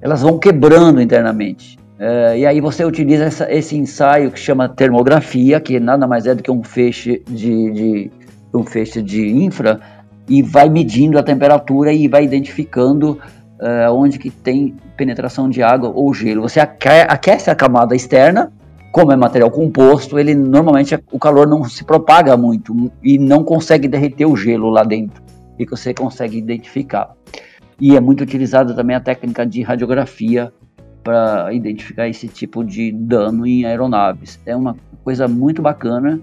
elas vão quebrando internamente. É, e aí você utiliza essa, esse ensaio que chama termografia, que nada mais é do que um feixe de, de um feixe de infra, e vai medindo a temperatura e vai identificando uh, onde que tem penetração de água ou gelo. Você aquece a camada externa, como é material composto, ele normalmente o calor não se propaga muito e não consegue derreter o gelo lá dentro e que você consegue identificar. E é muito utilizada também a técnica de radiografia para identificar esse tipo de dano em aeronaves. É uma coisa muito bacana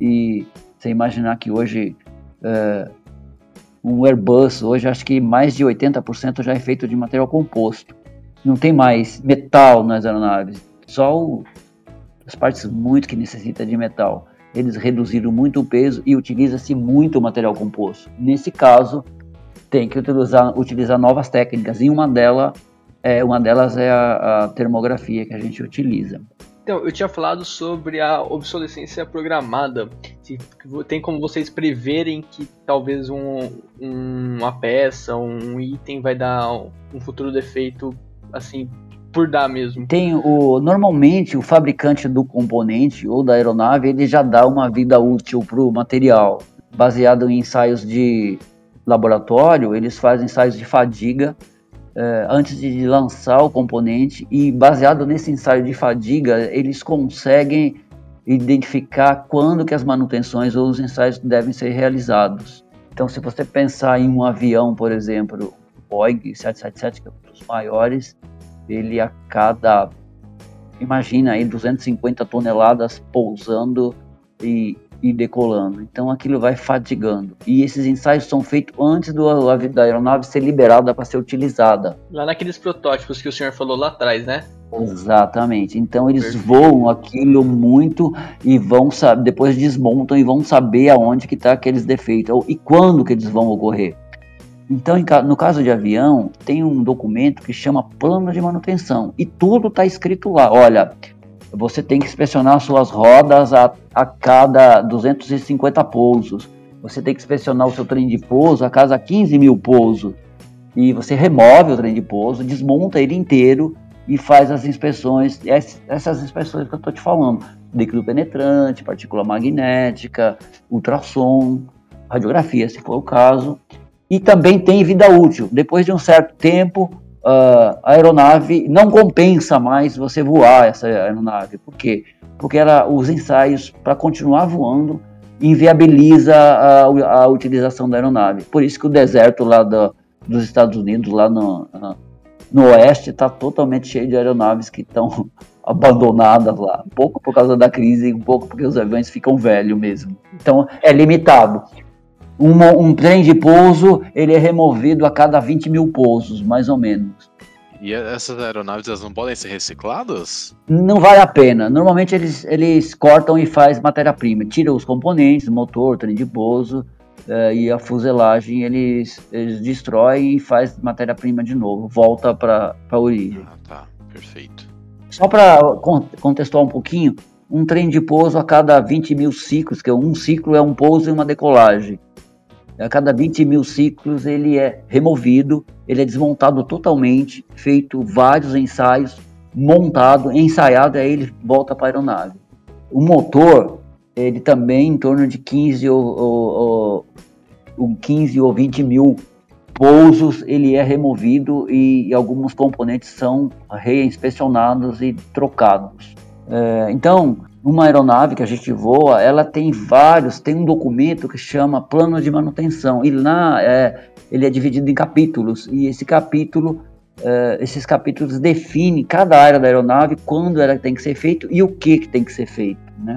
e você imaginar que hoje é, um Airbus, hoje acho que mais de 80% já é feito de material composto. Não tem mais metal nas aeronaves, só o, as partes muito que necessita de metal eles reduziram muito o peso e utiliza-se muito material composto. Nesse caso, tem que utilizar, utilizar novas técnicas e uma, dela, é, uma delas é a, a termografia que a gente utiliza. Então, eu tinha falado sobre a obsolescência programada. Tem como vocês preverem que talvez um, um, uma peça, um item vai dar um futuro defeito assim por dar mesmo? Tem o normalmente o fabricante do componente ou da aeronave ele já dá uma vida útil para o material, baseado em ensaios de laboratório. Eles fazem ensaios de fadiga eh, antes de lançar o componente e baseado nesse ensaio de fadiga eles conseguem identificar quando que as manutenções ou os ensaios devem ser realizados. Então, se você pensar em um avião, por exemplo, o Boeing 777, que é um dos maiores, ele a cada, imagina aí, 250 toneladas pousando e, e decolando. Então, aquilo vai fadigando. E esses ensaios são feitos antes do, da aeronave ser liberada para ser utilizada. Lá naqueles protótipos que o senhor falou lá atrás, né? Exatamente. Então eles Perfeito. voam aquilo muito e vão saber, depois desmontam e vão saber aonde que está aqueles defeitos e quando que eles vão ocorrer. Então, no caso de avião, tem um documento que chama plano de manutenção e tudo está escrito lá. Olha, você tem que inspecionar suas rodas a, a cada 250 pousos. Você tem que inspecionar o seu trem de pouso a cada 15 mil pousos. E você remove o trem de pouso, desmonta ele inteiro e faz as inspeções, essas inspeções que eu estou te falando, líquido penetrante, partícula magnética, ultrassom, radiografia, se for o caso, e também tem vida útil. Depois de um certo tempo, uh, a aeronave não compensa mais você voar essa aeronave. Por quê? Porque ela, os ensaios para continuar voando inviabiliza a, a, utilização da aeronave. Por isso que o deserto lá do, dos Estados Unidos, lá no, no oeste está totalmente cheio de aeronaves que estão abandonadas lá. Um pouco por causa da crise, um pouco porque os aviões ficam velhos mesmo. Então é limitado. Um, um trem de pouso ele é removido a cada 20 mil pousos, mais ou menos. E essas aeronaves elas não podem ser recicladas? Não vale a pena. Normalmente eles, eles cortam e faz matéria-prima. Tira os componentes, motor, trem de pouso, é, e a fuselagem eles, eles destroem e faz matéria-prima de novo, volta para a origem. Ah, tá, perfeito. Só para contextuar um pouquinho, um trem de pouso a cada 20 mil ciclos, que é um ciclo é um pouso e uma decolagem. A cada 20 mil ciclos ele é removido, ele é desmontado totalmente, feito vários ensaios, montado, ensaiado, aí ele volta para a aeronave. O motor, ele também em torno de 15 ou, ou, ou, 15 ou 20 mil pousos, ele é removido e, e alguns componentes são reinspecionados e trocados. É, então, uma aeronave que a gente voa, ela tem vários, tem um documento que chama plano de manutenção e lá é, ele é dividido em capítulos e esse capítulo Uh, esses capítulos definem cada área da aeronave, quando ela tem que ser feito e o que, que tem que ser feito. Né?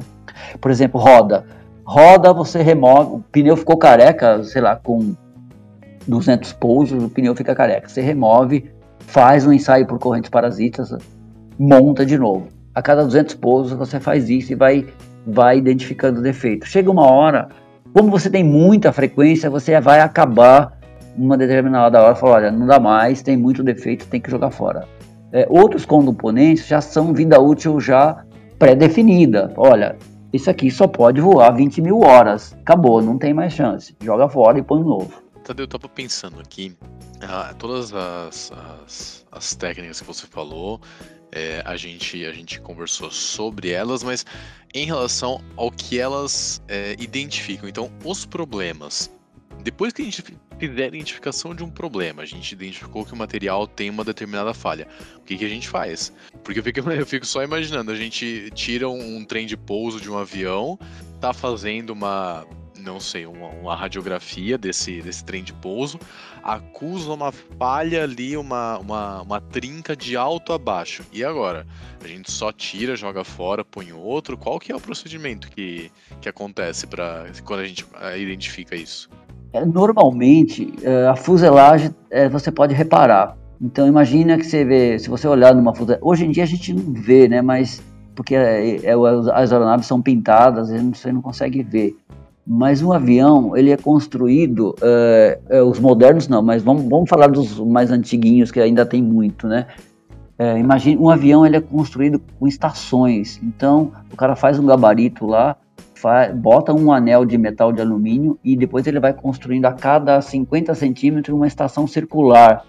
Por exemplo, roda. Roda você remove, o pneu ficou careca, sei lá, com 200 pousos, o pneu fica careca. Você remove, faz um ensaio por correntes parasitas, monta de novo. A cada 200 pousos você faz isso e vai, vai identificando o defeito. Chega uma hora, como você tem muita frequência, você vai acabar numa determinada hora, falar, olha, não dá mais, tem muito defeito, tem que jogar fora. É, outros componentes já são vida útil já pré-definida. Olha, isso aqui só pode voar 20 mil horas. Acabou, não tem mais chance. Joga fora e põe um novo. Tadeu, eu tava pensando aqui, ah, todas as, as, as, técnicas que você falou, é, a, gente, a gente conversou sobre elas, mas em relação ao que elas é, identificam. Então, os problemas. Depois que a gente fizer a identificação de um problema, a gente identificou que o material tem uma determinada falha. O que, que a gente faz? Porque eu fico, eu fico só imaginando, a gente tira um, um trem de pouso de um avião, tá fazendo uma, não sei, uma, uma, radiografia desse, desse trem de pouso, acusa uma falha ali, uma, uma, uma trinca de alto a baixo. E agora? A gente só tira, joga fora, põe outro? Qual que é o procedimento que, que acontece para quando a gente eh, identifica isso? É, normalmente, é, a fuselagem é, você pode reparar. Então, imagina que você vê, se você olhar numa fuselagem. Hoje em dia a gente não vê, né? Mas. Porque as aeronaves são pintadas, você não consegue ver. Mas um avião, ele é construído, é, é, os modernos não, mas vamos, vamos falar dos mais antiguinhos, que ainda tem muito, né? É, imagine, um avião ele é construído com estações. Então, o cara faz um gabarito lá, faz, bota um anel de metal de alumínio e depois ele vai construindo a cada 50 centímetros uma estação circular.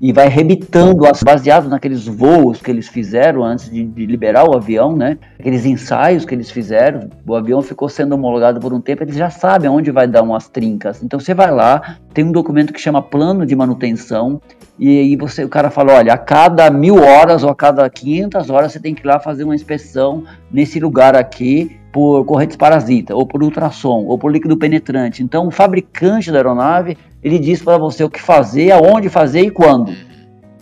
E vai rebitando, baseado naqueles voos que eles fizeram antes de, de, liberar o avião, né? Aqueles ensaios que eles fizeram, o avião ficou sendo homologado por um tempo, eles já sabem onde vai dar umas trincas. Então você vai lá, tem um documento que chama plano de manutenção, e aí você, o cara fala, olha, a cada mil horas ou a cada 500 horas você tem que ir lá fazer uma inspeção nesse lugar aqui por correntes parasita, ou por ultrassom, ou por líquido penetrante. Então o fabricante da aeronave ele diz para você o que fazer, aonde fazer e quando.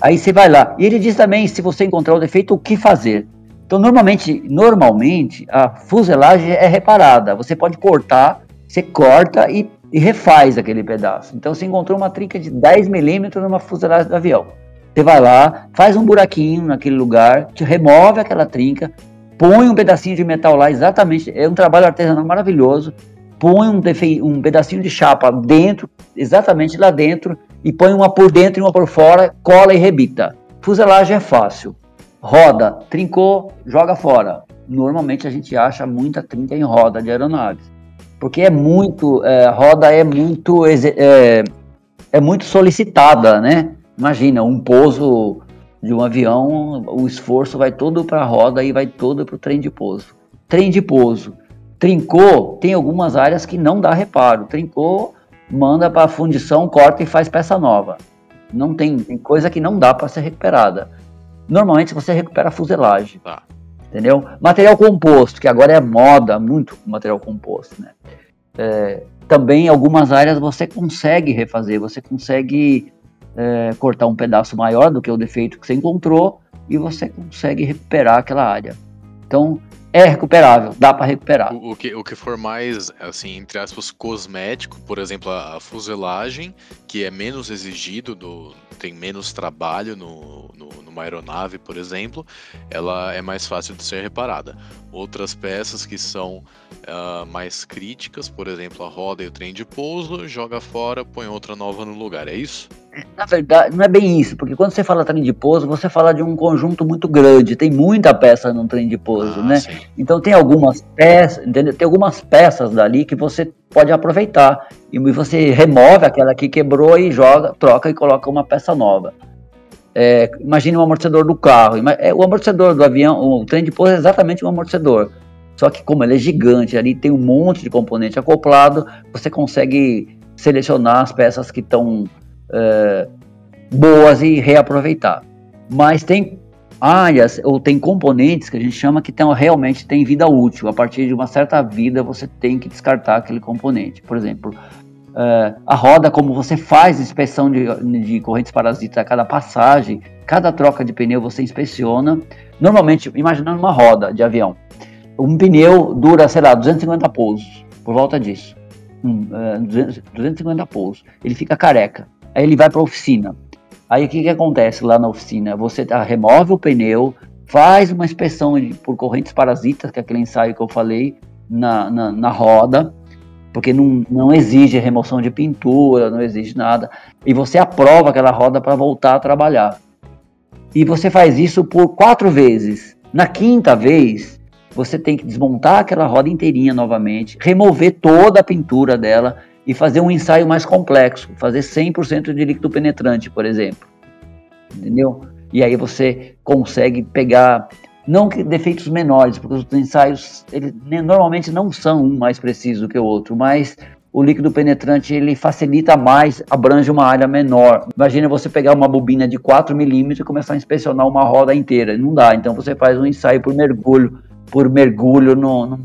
Aí você vai lá. E ele diz também, se você encontrar o defeito, o que fazer. Então, normalmente, normalmente a fuselagem é reparada. Você pode cortar, você corta e, e refaz aquele pedaço. Então, você encontrou uma trinca de 10 milímetros numa fuselagem do avião. Você vai lá, faz um buraquinho naquele lugar, te remove aquela trinca, põe um pedacinho de metal lá, exatamente. É um trabalho artesanal maravilhoso põe um, um pedacinho de chapa dentro, exatamente lá dentro, e põe uma por dentro e uma por fora, cola e rebita. Fuselagem é fácil. Roda, trincou, joga fora. Normalmente a gente acha muita trinca em roda de aeronaves. Porque é muito, é, roda é muito, é, é muito solicitada, né? Imagina, um pouso de um avião, o esforço vai todo para a roda e vai todo para o trem de pouso. Trem de pouso Trincou, tem algumas áreas que não dá reparo. Trincou, manda para fundição, corta e faz peça nova. Não tem, tem coisa que não dá para ser recuperada. Normalmente você recupera a fuselagem. Tá. Entendeu? Material composto, que agora é moda, muito material composto, né? É, também algumas áreas você consegue refazer, você consegue é, cortar um pedaço maior do que o defeito que você encontrou e você consegue recuperar aquela área. Então, é recuperável, dá para recuperar. O, o, que, o que for mais, assim, entre aspas, cosmético, por exemplo, a, a fuselagem, que é menos exigido, do, tem menos trabalho no, no, numa aeronave, por exemplo, ela é mais fácil de ser reparada. Outras peças que são uh, mais críticas, por exemplo, a roda e o trem de pouso, joga fora, põe outra nova no lugar, é isso? Na verdade, não é bem isso, porque quando você fala trem de pouso, você fala de um conjunto muito grande, tem muita peça no trem de pouso, ah, né? Sim. Então tem algumas peças, entendeu? Tem algumas peças dali que você pode aproveitar e você remove aquela que quebrou e joga, troca e coloca uma peça nova. É, imagine um amortecedor do carro, é, o amortecedor do avião, o trem de pouso é exatamente um amortecedor. Só que como ele é gigante, ali tem um monte de componente acoplado, você consegue selecionar as peças que estão é, boas e reaproveitar. Mas tem áreas ou tem componentes que a gente chama que realmente tem vida útil. A partir de uma certa vida você tem que descartar aquele componente. Por exemplo, é, a roda, como você faz inspeção de, de correntes parasitas a cada passagem, cada troca de pneu você inspeciona. Normalmente, imaginando uma roda de avião, um pneu dura, sei lá, 250 pousos, por volta disso. É, 250 pousos. Ele fica careca. Aí ele vai para a oficina. Aí o que, que acontece lá na oficina? Você tá, remove o pneu, faz uma inspeção de, por correntes parasitas, que é aquele ensaio que eu falei, na, na, na roda, porque não, não exige remoção de pintura, não exige nada. E você aprova aquela roda para voltar a trabalhar. E você faz isso por quatro vezes. Na quinta vez, você tem que desmontar aquela roda inteirinha novamente, remover toda a pintura dela e fazer um ensaio mais complexo, fazer 100% de líquido penetrante, por exemplo. Entendeu? E aí você consegue pegar não que defeitos menores, porque os ensaios eles normalmente não são um mais preciso que o outro, mas o líquido penetrante ele facilita mais, abrange uma área menor. Imagina você pegar uma bobina de 4 milímetros e começar a inspecionar uma roda inteira, não dá. Então você faz um ensaio por mergulho, por mergulho no, no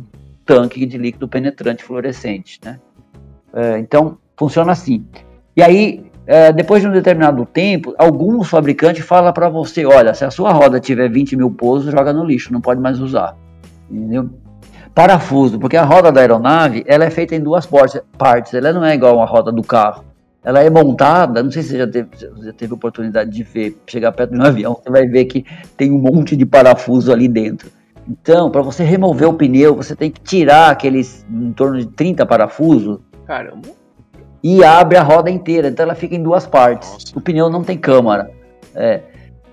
tanque de líquido penetrante fluorescente, né? É, então, funciona assim. E aí, é, depois de um determinado tempo, alguns fabricantes falam para você: olha, se a sua roda tiver 20 mil pousos, joga no lixo, não pode mais usar. Entendeu? Parafuso, porque a roda da aeronave ela é feita em duas partes, ela não é igual a roda do carro. Ela é montada, não sei se você já teve, já teve oportunidade de ver, chegar perto de um avião, você vai ver que tem um monte de parafuso ali dentro. Então, para você remover o pneu, você tem que tirar aqueles em torno de 30 parafusos Caramba. E abre a roda inteira, então ela fica em duas partes. Nossa. O pneu não tem câmara. É.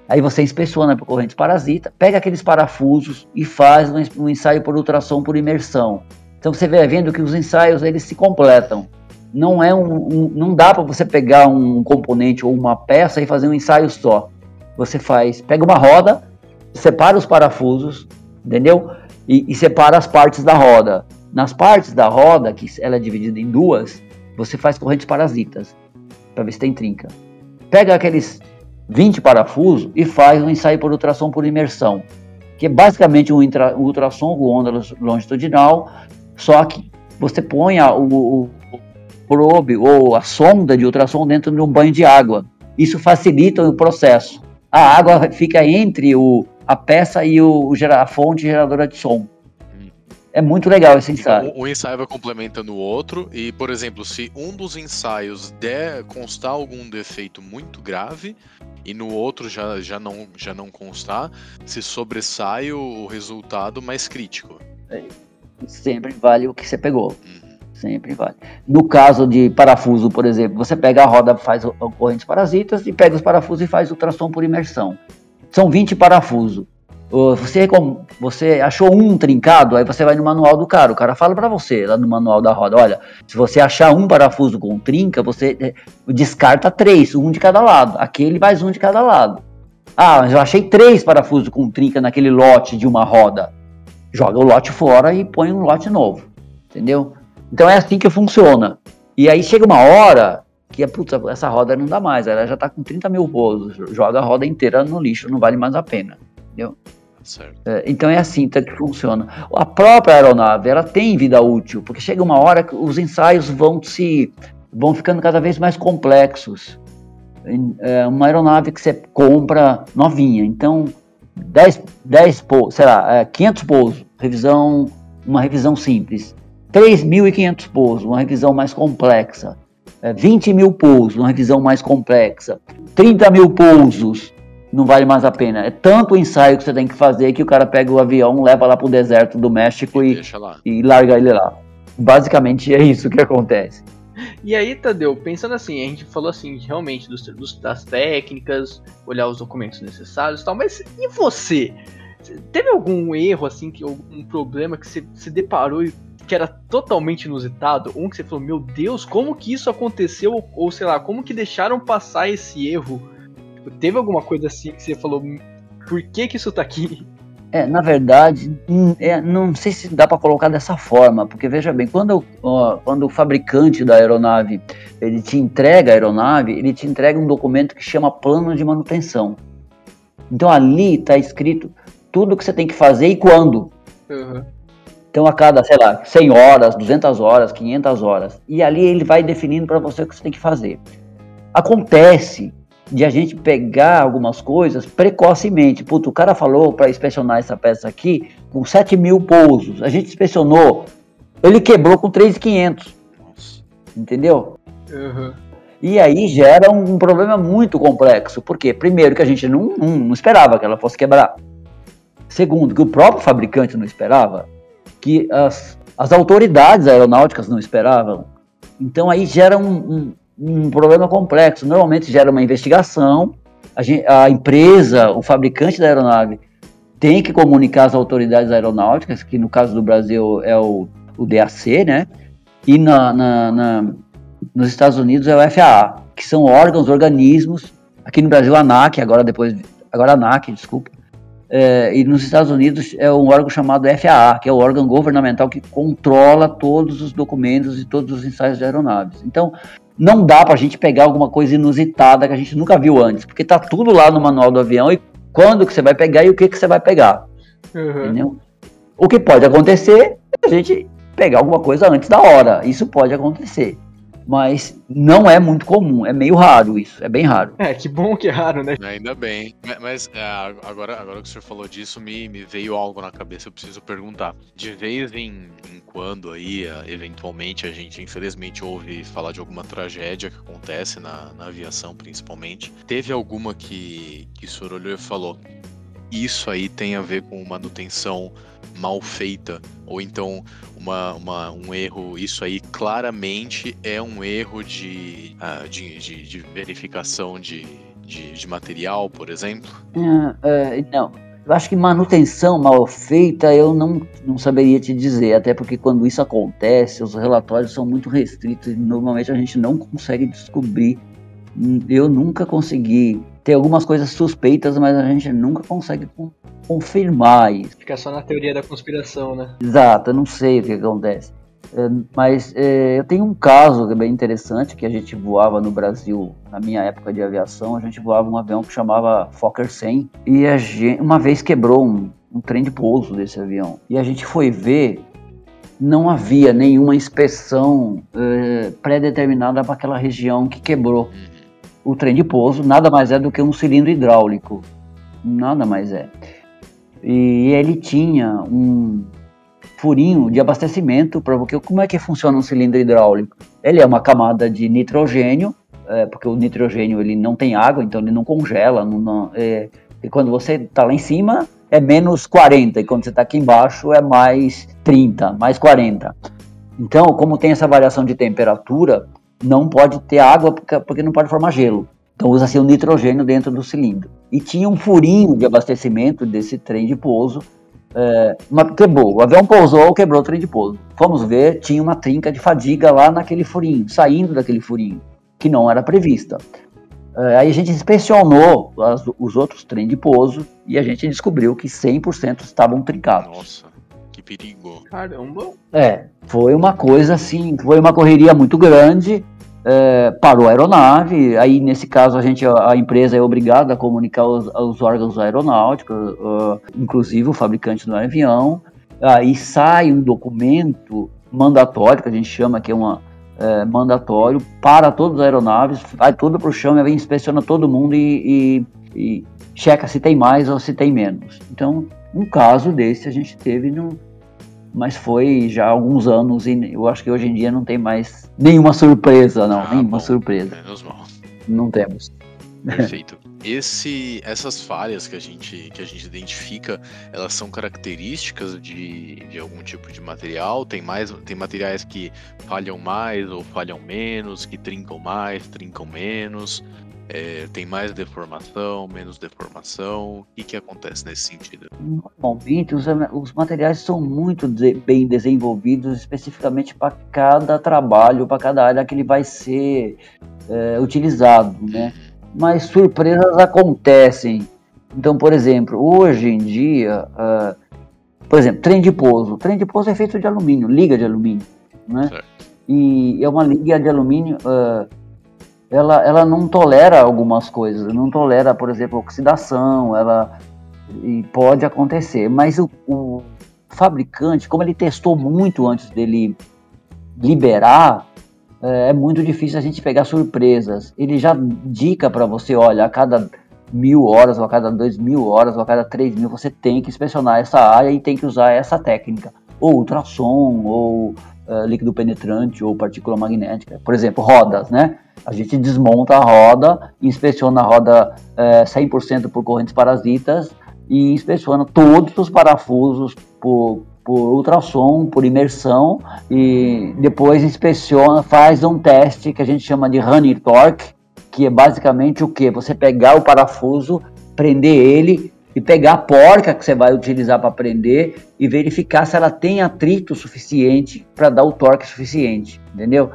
Aí você inspeciona por correntes parasita, pega aqueles parafusos e faz um ensaio por ultrassom por imersão. Então você vai vendo que os ensaios eles se completam. não é um, um não dá para você pegar um componente ou uma peça e fazer um ensaio só. Você faz, pega uma roda, separa os parafusos, entendeu? E, e separa as partes da roda. Nas partes da roda, que ela é dividida em duas, você faz correntes parasitas para ver se tem trinca. Pega aqueles 20 parafusos e faz um ensaio por ultrassom por imersão, que é basicamente um, ultrassom com onda longitudinal, só que você põe a, o, o probe ou a sonda de ultrassom dentro de um banho de água. Isso facilita o processo. A água fica entre o, a peça e o, a fonte geradora de som. É muito legal esse ensaio. Um ensaio vai complementando o outro, e, por exemplo, se um dos ensaios der constar algum defeito muito grave, e no outro já, já, não, já não constar, se sobressai o resultado mais crítico. É, sempre vale o que você pegou. Uhum. Sempre vale. No caso de parafuso, por exemplo, você pega a roda, faz correntes parasitas e pega os parafusos e faz ultrassom por imersão. São 20 parafusos. Você, você achou um trincado, aí você vai no manual do cara. O cara fala para você lá no manual da roda: olha, se você achar um parafuso com trinca, você é, descarta três, um de cada lado. Aquele mais um de cada lado. Ah, mas eu achei três parafusos com trinca naquele lote de uma roda. Joga o lote fora e põe um lote novo. Entendeu? Então é assim que funciona. E aí chega uma hora que, puta, essa roda não dá mais, ela já tá com 30 mil pousos. Joga a roda inteira no lixo, não vale mais a pena. Entendeu? É, então é assim tá, que funciona. A própria aeronave ela tem vida útil, porque chega uma hora que os ensaios vão se vão ficando cada vez mais complexos. É uma aeronave que você compra novinha, então 10, 10 sei lá, é, 500 pousos, revisão, uma revisão simples. 3.500 pousos, uma revisão mais complexa. É, 20 mil pousos, uma revisão mais complexa. 30 mil pousos, não vale mais a pena. É tanto o ensaio que você tem que fazer que o cara pega o avião, leva lá pro deserto do México e, e larga ele lá. Basicamente é isso que acontece. E aí, Tadeu, pensando assim, a gente falou assim, realmente, dos, dos, das técnicas, olhar os documentos necessários e tal, mas e você? Teve algum erro, assim, que algum problema que você se deparou e que era totalmente inusitado? Um que você falou, meu Deus, como que isso aconteceu? Ou, ou sei lá, como que deixaram passar esse erro Tipo, teve alguma coisa assim que você falou, por que que isso tá aqui? É, na verdade, é, não sei se dá para colocar dessa forma, porque veja bem, quando, ó, quando o fabricante da aeronave ele te entrega a aeronave, ele te entrega um documento que chama plano de manutenção. Então ali está escrito tudo que você tem que fazer e quando. Uhum. Então a cada, sei lá, 100 horas, 200 horas, 500 horas. E ali ele vai definindo para você o que você tem que fazer. Acontece de a gente pegar algumas coisas precocemente. Puta, o cara falou para inspecionar essa peça aqui com 7 mil pousos. A gente inspecionou, ele quebrou com 3,500. Entendeu? Uhum. E aí gera um, um, problema muito complexo. Porque, primeiro, que a gente não, não, não esperava que ela fosse quebrar. Segundo, que o próprio fabricante não esperava. Que as, as autoridades aeronáuticas não esperavam. Então aí gera um, um, um problema complexo. Normalmente gera uma investigação, a, gente, a, empresa, o fabricante da aeronave, tem que comunicar às autoridades aeronáuticas, que no caso do Brasil é o, o DAC, né? E na, na, na, nos Estados Unidos é o FAA, que são órgãos, organismos. Aqui no Brasil, a ANAC, agora depois. Agora a ANAC, desculpa. É, e nos Estados Unidos é um órgão chamado FAA, que é o órgão governamental que controla todos os documentos e todos os ensaios de aeronaves. Então, não dá para a gente pegar alguma coisa inusitada que a gente nunca viu antes, porque tá tudo lá no manual do avião e quando que você vai pegar e o que que você vai pegar. Uhum. Entendeu? O que pode acontecer é a gente pegar alguma coisa antes da hora. Isso pode acontecer mas não é muito comum, é meio raro isso, é bem raro. É, que bom que é raro, né? Ainda bem. Mas é, agora, agora que o senhor falou disso, me, me veio algo na cabeça, eu preciso perguntar. De vez em, em quando aí, eventualmente, a gente infelizmente ouve falar de alguma tragédia que acontece na, na aviação, principalmente. Teve alguma que, que o senhor olhou e falou: isso aí tem a ver com manutenção mal feita, ou então uma, uma, um erro, isso aí claramente é um erro de, uh, de, de, de, verificação de, de, de, material, por exemplo? Uh, uh, não. eu acho que manutenção mal feita eu não, não saberia te dizer, até porque quando isso acontece, os relatórios são muito restritos e normalmente a gente não consegue descobrir. Eu nunca consegui. Tem algumas coisas suspeitas, mas a gente nunca consegue confirmar isso. Fica só na teoria da conspiração, né? Exato, eu não sei o que acontece. É, mas é, eu tenho um caso que é bem interessante, que a gente voava no Brasil, na minha época de aviação, a gente voava um avião que chamava Fokker 100, e a gente, uma vez quebrou um, um trem de pouso desse avião. E a gente foi ver, não havia nenhuma inspeção é, pré-determinada para aquela região que quebrou. O trem de pouso nada mais é do que um cilindro hidráulico, nada mais é. E ele tinha um, furinho de abastecimento para porque como é que funciona um cilindro hidráulico? Ele é uma camada de nitrogênio, é, porque o nitrogênio ele não tem água, então ele não congela. Não, não, é, e quando você está lá em cima é menos 40 e quando você está aqui embaixo é mais 30, mais 40. Então, como tem essa variação de temperatura, não pode ter água porque, não pode formar gelo. Então usa-se o nitrogênio dentro do cilindro. E tinha um furinho de abastecimento desse trem de pouso é, uma, quebrou, o avião pousou, quebrou o trem de pouso. Fomos ver, tinha uma trinca de fadiga lá naquele furinho, saindo daquele furinho, que não era prevista. É, aí a gente inspecionou as, os outros trem de pouso e a gente descobriu que 100% estavam trincados. Nossa, que perigo. Caramba. É, foi uma coisa assim, foi uma correria muito grande é, parou a aeronave, aí nesse caso a gente, a, empresa é obrigada a comunicar aos, aos órgãos aeronáuticos, uh, inclusive o fabricante do avião, aí sai um documento mandatório, que a gente chama que é uma é, mandatório para todas as aeronaves, vai tudo para o chão e inspeciona todo mundo e, e, e, checa se tem mais ou se tem menos. Então, um caso desse a gente teve no, mas foi já há alguns anos e eu acho que hoje em dia não tem mais nenhuma surpresa, não, ah, nenhuma bom, surpresa. Menos mal. Não temos. Perfeito. Esse, essas falhas que a gente que a gente identifica, elas são características de, de algum tipo de material? Tem mais, tem materiais que falham mais ou falham menos, que trincam mais, trincam menos. É, tem mais deformação, menos deformação? O que, que acontece nesse sentido? Normalmente, os, os materiais são muito de, bem desenvolvidos especificamente para cada trabalho, para cada área que ele vai ser é, utilizado, né? Uhum. Mas surpresas acontecem. Então, por exemplo, hoje em dia, uh, por exemplo, trem de pouso. Trem de pouso é feito de alumínio, liga de alumínio, né? Certo. E é uma liga de alumínio... Uh, ela, ela não tolera algumas coisas, não tolera, por exemplo, oxidação, ela e pode acontecer, mas o, o fabricante, como ele testou muito antes dele liberar, é, é muito difícil a gente pegar surpresas. Ele já dica para você, olha, a cada mil horas, ou a cada dois mil horas, ou a cada três mil, você tem que inspecionar essa área e tem que usar essa técnica, ou ultrassom, ou uh, líquido penetrante, ou partícula magnética. Por exemplo, rodas, né? A gente desmonta a roda, inspeciona a roda é, 100% por correntes parasitas e inspeciona todos os parafusos por, por ultrassom, por imersão e depois inspeciona, faz um teste que a gente chama de running torque, que é basicamente o que? Você pegar o parafuso, prender ele e pegar a porca que você vai utilizar para prender e verificar se ela tem atrito suficiente para dar o torque suficiente, entendeu?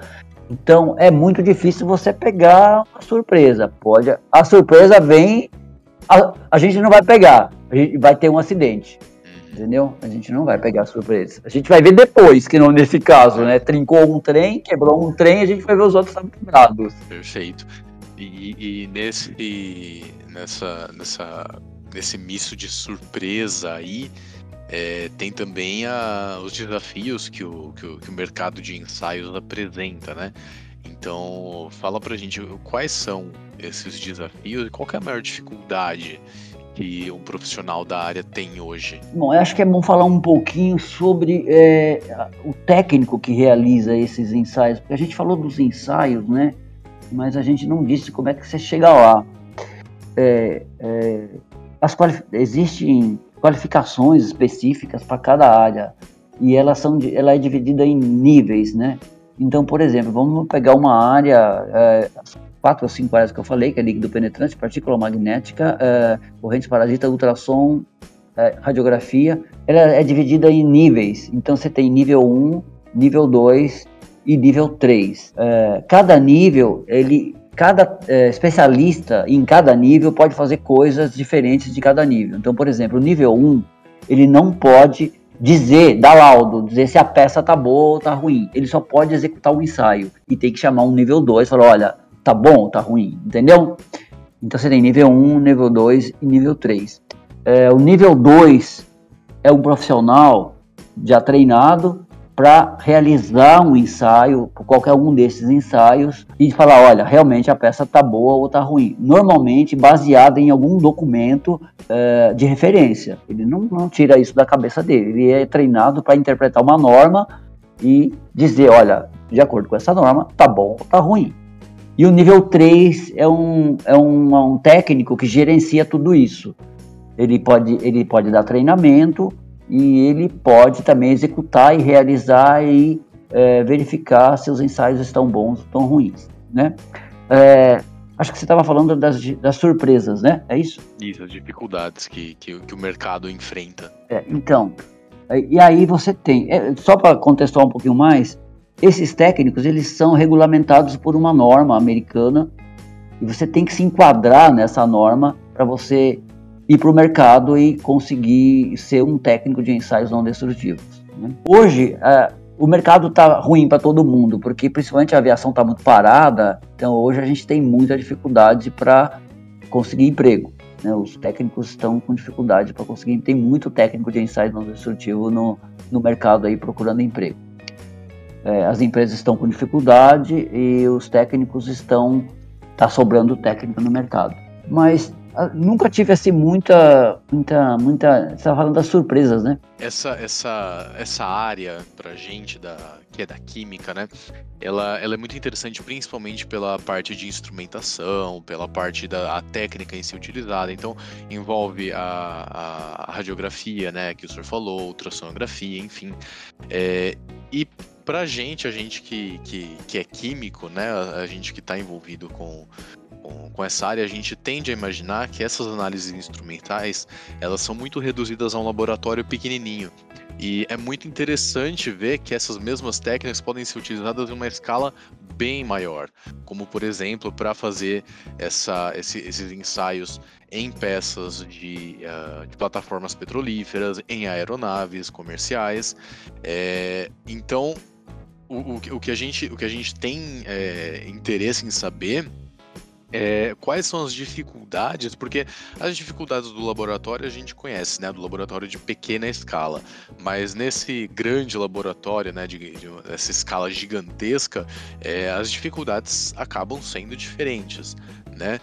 Então é muito difícil você pegar uma surpresa. Pode, a surpresa vem, a, a gente não vai pegar, a gente vai ter um acidente. Entendeu? A gente não vai pegar a surpresa. A gente vai ver depois, que não nesse caso, né? Trincou um trem, quebrou um trem, a gente vai ver os outros quebrados. Perfeito. E, e nesse, nessa, nessa, nesse misto de surpresa aí, é, tem também a, os desafios que o, que o, que, o, mercado de ensaios apresenta, né? Então, fala pra gente quais são esses desafios e qual é a maior dificuldade que um profissional da área tem hoje? Bom, eu acho que é bom falar um pouquinho sobre é, o técnico que realiza esses ensaios, porque a gente falou dos ensaios, né? Mas a gente não disse como é que você chega lá. É, as existem qualificações específicas para cada área e elas são ela é dividida em níveis, né? Então, por exemplo, vamos pegar uma área, é, quatro ou cinco áreas que eu falei, que é líquido penetrante, partícula magnética, é, correntes parasita, ultrassom é, radiografia, ela é dividida em níveis. Então você tem nível 1, nível 2 e nível 3. É, cada nível, ele, cada é, especialista em cada nível pode fazer coisas diferentes de cada nível. Então, por exemplo, o nível 1, ele não pode dizer, dar laudo, dizer se a peça tá boa ou tá ruim. Ele só pode executar o ensaio e tem que chamar um nível 2 e falar, olha, tá bom ou tá ruim, entendeu? Então você tem nível 1, nível 2 e nível 3. É, o nível 2 é um profissional já treinado para realizar um ensaio, qualquer um desses ensaios, e falar, olha, realmente a peça está boa ou está ruim. Normalmente baseada em algum documento é, de referência. Ele não, não tira isso da cabeça dele. Ele é treinado para interpretar uma norma e dizer, olha, de acordo com essa norma, tá bom ou tá ruim. E o nível 3 é um, é um, é um técnico que gerencia tudo isso. Ele pode, ele pode dar treinamento, e ele pode também executar e realizar e é, verificar se os ensaios estão bons ou estão ruins, né? É, acho que você estava falando das, das, surpresas, né? É isso? Isso, as dificuldades que, que, que o mercado enfrenta. É, então, é, e aí você tem, é, só para contextuar um pouquinho mais, esses técnicos eles são regulamentados por uma norma americana e você tem que se enquadrar nessa norma para você ir para o mercado e conseguir ser um técnico de ensaios não destrutivos. Né? Hoje, é, o mercado está ruim para todo mundo, porque principalmente a aviação está muito parada, então hoje a gente tem muita dificuldade para conseguir emprego. Né? Os técnicos estão com dificuldade para conseguir, tem muito técnico de ensaio não destrutivo no, no mercado aí procurando emprego. É, as empresas estão com dificuldade e os técnicos estão, está sobrando técnico no mercado. Mas nunca tive assim muita, muita, muita. Você falando das surpresas, né? Essa, essa, essa área pra gente da que é da química, né? Ela, ela é muito interessante, principalmente pela parte de instrumentação, pela parte da técnica em si utilizada. Então envolve a, a radiografia, né? Que o senhor falou, ultrassonografia, enfim. É, e pra gente, a gente que, que, que é químico, né? A gente que está envolvido com com, com essa área, a gente tende a imaginar que essas análises instrumentais elas são muito reduzidas a um laboratório pequenininho. E é muito interessante ver que essas mesmas técnicas podem ser utilizadas em uma escala bem maior, como por exemplo para fazer essa, esse, esses ensaios em peças de, uh, de, plataformas petrolíferas, em aeronaves comerciais. É, então, o, o, que a gente, o que a gente tem é, interesse em saber é, quais são as dificuldades? Porque as dificuldades do laboratório a gente conhece, né? Do laboratório de pequena escala. Mas nesse grande laboratório, né? De, de essa escala gigantesca, é, as dificuldades acabam sendo diferentes, né?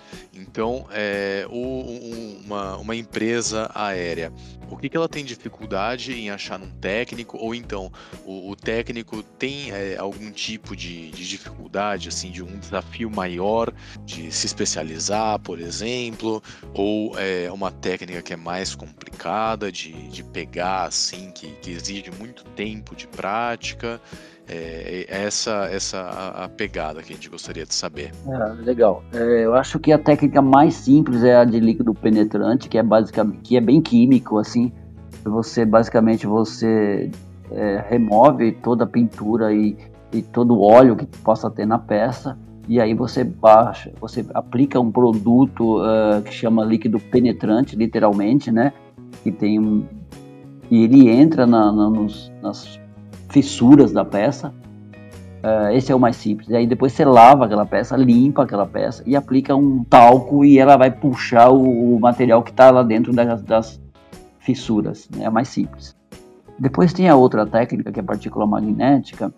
Então, é, uma, uma empresa aérea o que, que ela tem dificuldade em achar num técnico, ou então o, o técnico tem é, algum tipo de, de, dificuldade, assim, de um desafio maior de se especializar, por exemplo, ou é uma técnica que é mais complicada de, de pegar, assim, que, que exige muito tempo de prática. É, essa essa a, a, pegada que a gente gostaria de saber. É, legal. É, eu acho que a técnica mais simples é a de líquido penetrante, que é basicamente que é bem químico, assim. Você basicamente você é, remove toda a pintura e, e todo o óleo que possa ter na peça e aí você baixa, você aplica um produto uh, que chama líquido penetrante, literalmente, né? Que tem um e ele entra na, na, nos, nas fissuras da peça. Uh, esse é o mais simples. E aí depois você lava aquela peça, limpa aquela peça e aplica um talco e ela vai puxar o, o material que está lá dentro das, das fissuras. Né? É mais simples. Depois tem a outra técnica que é a partícula magnética.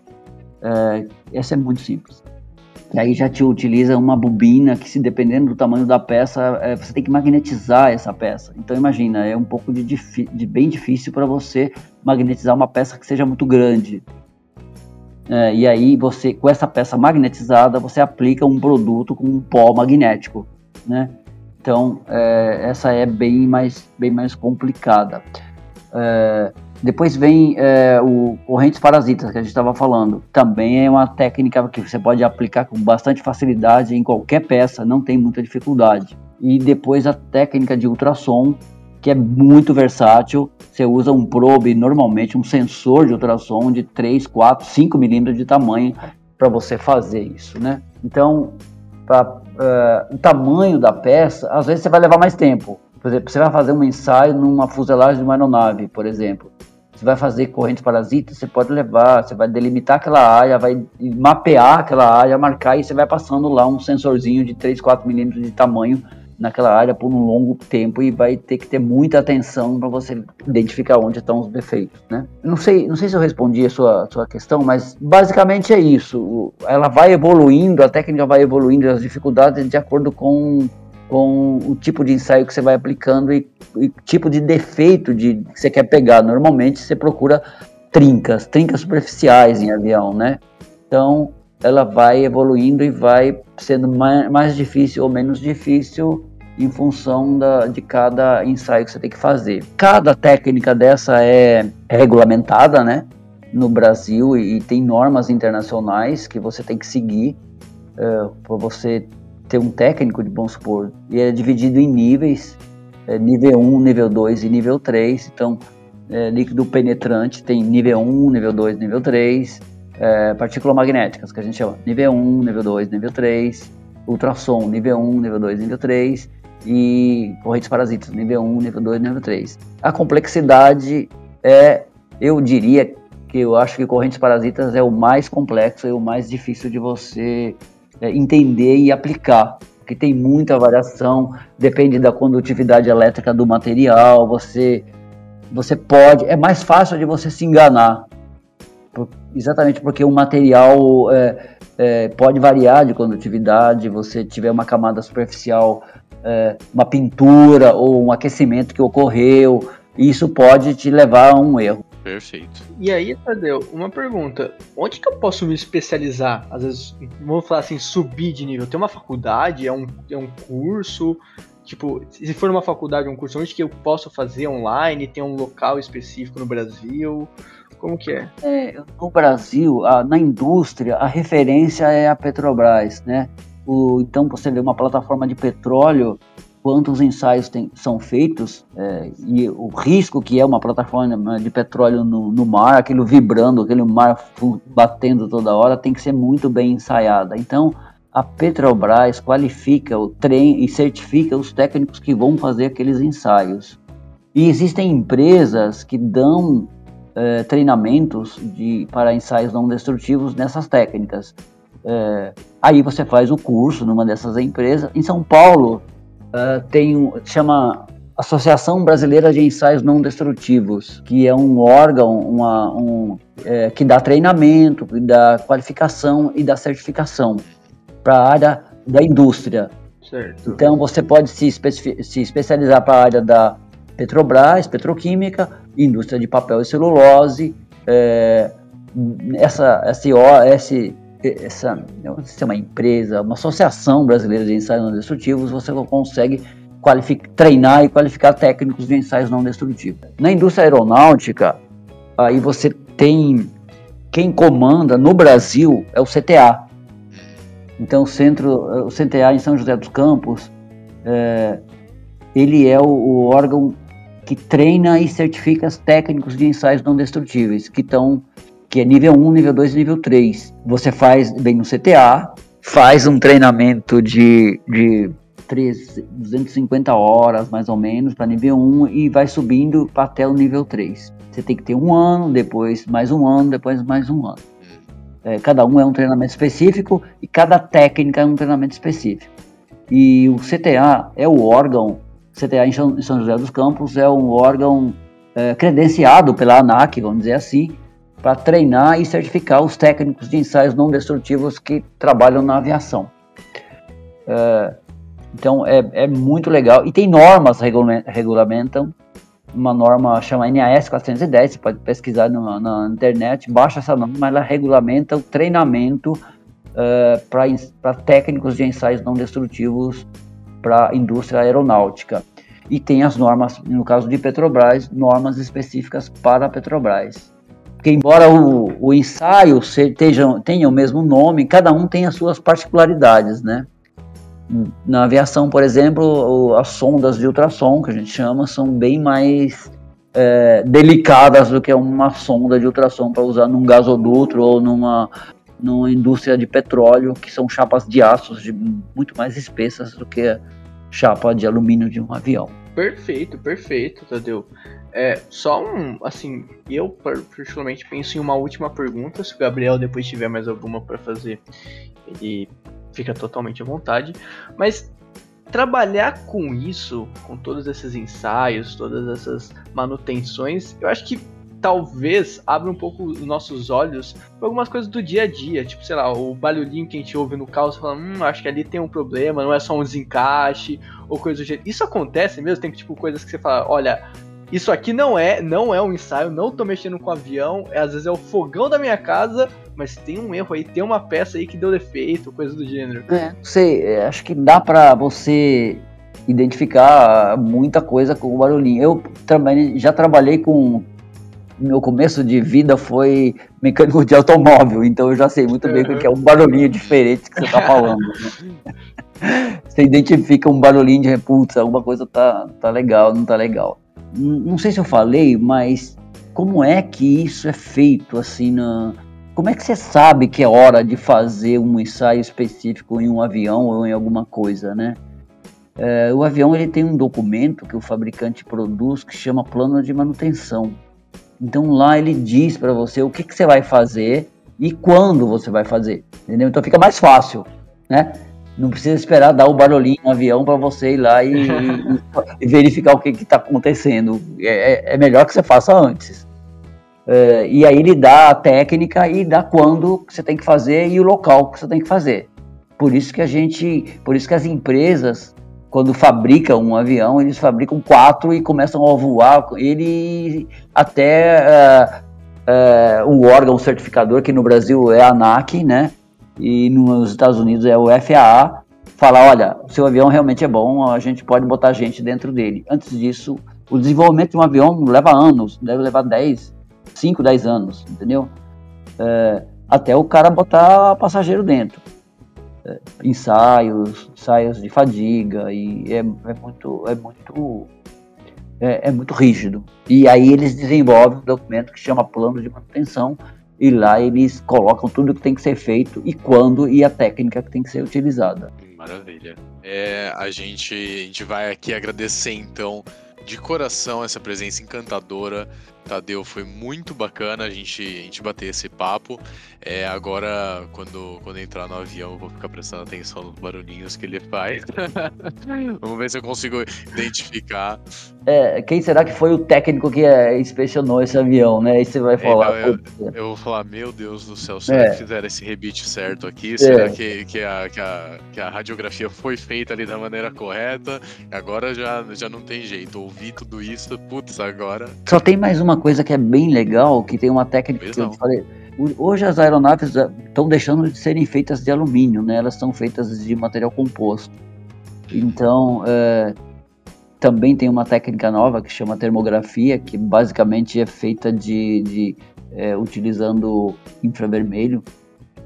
Uh, essa é muito simples. E aí já te utiliza uma bobina que, se dependendo do tamanho da peça, é, você tem que magnetizar essa peça. Então imagina, é um pouco de, de bem difícil para você magnetizar uma peça que seja muito grande. É, e aí você, com essa peça magnetizada, você aplica um produto com um pó magnético, né? Então é, essa é bem mais, bem mais complicada. É, depois vem é, o correntes parasitas que a gente estava falando. Também é uma técnica que você pode aplicar com bastante facilidade em qualquer peça, não tem muita dificuldade. E depois a técnica de ultrassom, que é muito versátil. Você usa um probe, normalmente um sensor de ultrassom de 3, 4, 5 milímetros de tamanho para você fazer isso, né? Então, pra, uh, o tamanho da peça, às vezes você vai levar mais tempo. Por exemplo, você vai fazer um ensaio numa fuselagem de uma aeronave, por exemplo. Você vai fazer correntes parasitas, você pode levar, você vai delimitar aquela área, vai mapear aquela área, marcar e você vai passando lá um sensorzinho de 3, 4 milímetros de tamanho naquela área por um longo tempo e vai ter que ter muita atenção para você identificar onde estão os defeitos, né? Não sei, não sei se eu respondi a sua, sua questão, mas basicamente é isso. Ela vai evoluindo, a técnica vai evoluindo, as dificuldades de acordo com com o tipo de ensaio que você vai aplicando e, e tipo de defeito de, que você quer pegar. Normalmente você procura trincas, trincas superficiais em avião, né? Então ela vai evoluindo e vai sendo mais, mais difícil ou menos difícil em função da, de cada ensaio que você tem que fazer. Cada técnica dessa é, é regulamentada, né? No Brasil e, e, tem normas internacionais que você tem que seguir uh, para você ter um técnico de bom supor. E é dividido em níveis, é, nível 1, nível 2 e nível 3. Então, é, líquido penetrante tem nível 1, nível 2, nível 3 é, partículas magnéticas, que a gente chama. Nível 1, nível 2, nível 3, ultrassom nível 1, nível 2, nível 3 e correntes parasitas nível 1, nível 2, nível 3. A complexidade é, eu diria que eu acho que correntes parasitas é o mais complexo e o mais difícil de você é, entender e aplicar, porque tem muita variação, depende da condutividade elétrica do material, você você pode, é mais fácil de você se enganar por, exatamente porque o material é, é, pode variar de condutividade, você tiver uma camada superficial, é, uma pintura ou um aquecimento que ocorreu, isso pode te levar a um erro. Perfeito. E aí, Tadeu, uma pergunta. Onde que eu posso me especializar? Às vezes, vamos falar assim, subir de nível. Tem uma faculdade? É um, é um curso? Tipo, se for uma faculdade, um curso, onde que eu posso fazer online? Tem um local específico no Brasil? Como que é? é no Brasil, a, na indústria, a referência é a Petrobras, né? O, então você vê uma plataforma de petróleo, quantos ensaios tem, são feitos é, e o risco que é uma plataforma de petróleo no, no mar, aquilo vibrando, aquele mar batendo toda hora, tem que ser muito bem ensaiada. Então a Petrobras qualifica o trem e certifica os técnicos que vão fazer aqueles ensaios. E existem empresas que dão é, treinamentos de, para ensaios não destrutivos nessas técnicas. É, aí você faz o curso numa dessas empresas. Em São Paulo é, tem chama Associação Brasileira de Ensaios Não Destrutivos, que é um órgão uma, um, é, que dá treinamento, que dá qualificação e dá certificação para a área da indústria. Certo. Então você pode se, se especializar para a área da Petrobras, petroquímica, indústria de papel e celulose, é, essa, essa, essa, essa, é uma empresa, uma associação brasileira de ensaios não destrutivos, você consegue treinar e qualificar técnicos de ensaios não destrutivos. Na indústria aeronáutica, aí você tem quem comanda no Brasil é o CTA. Então o centro, o CTA em São José dos Campos, é, ele é o, o órgão que treina e certifica os técnicos de ensaios não destrutíveis, que estão que é nível 1, nível 2 e nível 3. Você faz bem no CTA, faz um treinamento de, de 3, 250 horas mais ou menos para nível 1 e vai subindo até o nível 3. Você tem que ter um ano, depois mais um ano, depois mais um ano. É, cada um é um treinamento específico e cada técnica é um treinamento específico. E o CTA é o órgão CTA em São José dos Campos é um órgão é, credenciado pela ANAC, vamos dizer assim, para treinar e certificar os técnicos de ensaios não destrutivos que trabalham na aviação. É, então é, é, muito legal. E tem normas que regulamentam. Uma norma chama NAS 410, você pode pesquisar no, na internet, baixa essa norma, ela regulamenta o treinamento é, para técnicos de ensaios não destrutivos para a indústria aeronáutica. E tem as normas, no caso de Petrobras, normas específicas para a Petrobras. Porque embora o, o ensaio seja, tenha o mesmo nome, cada um tem as suas particularidades, né? Na aviação, por exemplo, as sondas de ultrassom, que a gente chama, são bem mais é, delicadas do que uma sonda de ultrassom para usar num gasoduto ou numa, numa indústria de petróleo, que são chapas de aços muito mais espessas do que chapa de alumínio de um avião. Perfeito, perfeito, Tadeu. É, só um, assim, eu particularmente penso em uma última pergunta, se o Gabriel depois tiver mais alguma para fazer, ele fica totalmente à vontade. Mas trabalhar com isso, com todos esses ensaios, todas essas manutenções, eu acho que talvez abra um pouco os nossos olhos para algumas coisas do dia a dia, tipo, sei lá, o barulhinho que a gente ouve no carro, você fala, hum, acho que ali tem um problema, não é só um desencaixe, ou coisa do jeito. Isso acontece mesmo? Tem tipo coisas que você fala, olha, isso aqui não é, não é um ensaio, não tô mexendo com o avião, é, às vezes é o fogão da minha casa, mas tem um erro aí, tem uma peça aí que deu defeito, coisa do gênero. É, não sei, é, acho que dá para você identificar muita coisa com o barulhinho. Eu também já trabalhei com meu começo de vida foi mecânico de automóvel, então eu já sei muito bem o que é um barulhinho diferente que você está falando. Né? Você identifica um barulhinho de repulsa, alguma coisa tá, tá legal, não tá legal. Não sei se eu falei, mas como é que isso é feito assim na, como é que você sabe que é hora de fazer um ensaio específico em um avião ou em alguma coisa, né? É, o avião ele tem um documento que o fabricante produz que chama plano de manutenção. Então lá ele diz para você o que, que você vai fazer e quando você vai fazer, entendeu? Então fica mais fácil, né? Não precisa esperar dar o barulhinho no avião para você ir lá e, e, verificar o que está acontecendo. É, é, melhor que você faça antes. É, e aí ele dá a técnica e dá quando você tem que fazer e o local que você tem que fazer. Por isso que a gente, por isso que as empresas quando fabricam um avião, eles fabricam quatro e começam a voar. Ele até uh, uh, o órgão certificador, que no Brasil é a ANAC, né? E nos Estados Unidos é o FAA, fala, olha, o seu avião realmente é bom, a gente pode botar gente dentro dele. Antes disso, o desenvolvimento de um avião leva anos, deve levar 10, 5, 10 anos, entendeu? Uh, até o cara botar passageiro dentro ensaios, ensaios de fadiga e é, é muito é muito é, é, muito rígido. E aí eles desenvolvem um documento que chama plano de manutenção e lá eles colocam tudo que tem que ser feito e quando e a técnica que tem que ser utilizada. Maravilha. É, a gente a gente vai aqui agradecer então de coração essa presença encantadora Tadeu, foi muito bacana a gente, a gente bater esse papo. É, agora, quando, quando entrar no avião, eu vou ficar prestando atenção nos barulhinhos que ele faz. Vamos ver se eu consigo identificar. É, quem será que foi o técnico que é, inspecionou esse avião, né? Aí você vai falar. Então, eu, eu, vou falar, meu Deus do céu, será é. que fizeram esse rebite certo aqui? Será é. que, que, a, que, a, que a radiografia foi feita ali da maneira correta? Agora já, já não tem jeito. Ouvi tudo isso, putz, agora. Só tem mais uma coisa que é bem legal, que tem uma técnica que eu falei. Hoje as aeronaves estão deixando de serem feitas de alumínio, né? Elas são feitas de material composto. Então, é, também tem uma técnica nova que chama termografia, que basicamente é feita de, de é, utilizando infravermelho.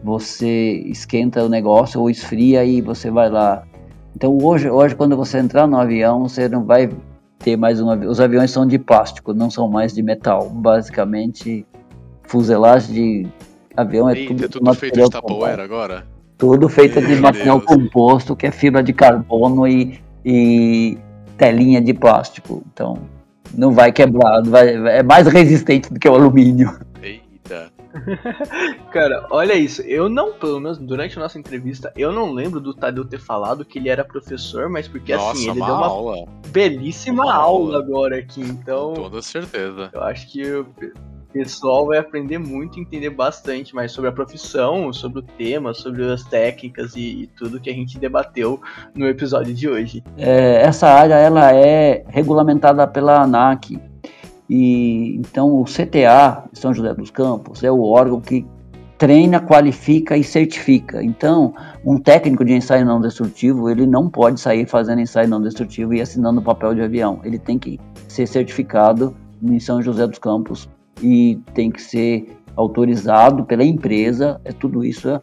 Você esquenta o negócio ou esfria e você vai lá. Então hoje, hoje quando você entrar no avião, você não vai ter mais um. Os aviões são de plástico, não são mais de metal. Basicamente, fuselagem de avião é Eita, tudo, é tudo feito de Tupperware agora? Tudo feito Meu de material Deus. composto, que é fibra de carbono e, e telinha de plástico. Então, não vai quebrar, vai, é mais resistente do que o alumínio. Cara, olha isso. Eu não, pelo menos durante a nossa entrevista, eu não lembro do Tadeu ter falado que ele era professor, mas porque assim, nossa, assim, ele uma deu uma aula. belíssima uma aula. aula agora aqui, então. Com toda certeza. Eu acho que o pessoal vai aprender muito, entender bastante mais sobre a profissão, sobre o tema, sobre as técnicas e, e tudo que a gente debateu no episódio de hoje. É, essa área ela é regulamentada pela ANAC, e então o CTA, São José dos Campos, é o órgão que treina, qualifica e certifica. Então, um técnico de ensaio não destrutivo, ele não pode sair fazendo ensaio não destrutivo e assinando papel de avião. Ele tem que ser certificado em São José dos Campos e tem que ser autorizado pela empresa. É tudo isso é,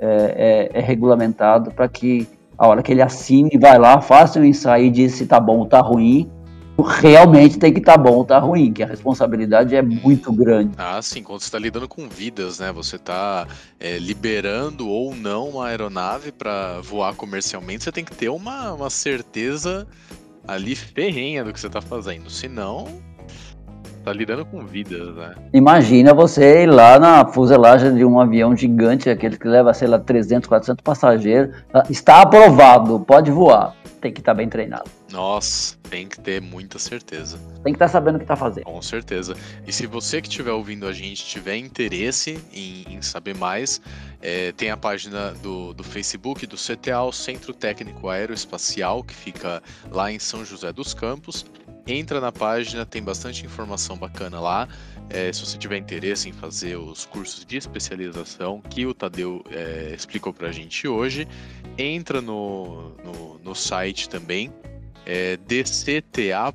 é, é regulamentado para que A hora que ele assine, vai lá, faça o um ensaio e diz se tá bom ou tá ruim. Realmente tem que estar tá bom ou tá ruim, que a responsabilidade é muito grande. Ah, sim, quando você está lidando com vidas, né? Você está é, liberando ou não uma aeronave para voar comercialmente, você tem que ter uma, uma certeza ali ferrenha do que você está fazendo. Senão, Tá lidando com vidas, né? Imagina você ir lá na fuselagem de um avião gigante, aquele que leva, sei lá, 300, 400 passageiros. Ah, está aprovado, pode voar. Tem que estar tá bem treinado. Nossa, tem que ter muita certeza. Tem que estar tá sabendo o que está fazendo. Com certeza. E se você que estiver ouvindo a gente tiver interesse em, em saber mais, é, tem a página do, do Facebook do CTA, o Centro Técnico Aeroespacial, que fica lá em São José dos Campos entra na página, tem bastante informação bacana lá. É, se você tiver interesse em fazer os cursos de especialização que o Tadeu é, explicou para a gente hoje, entra no, no, no site também, é dcta.mil.br,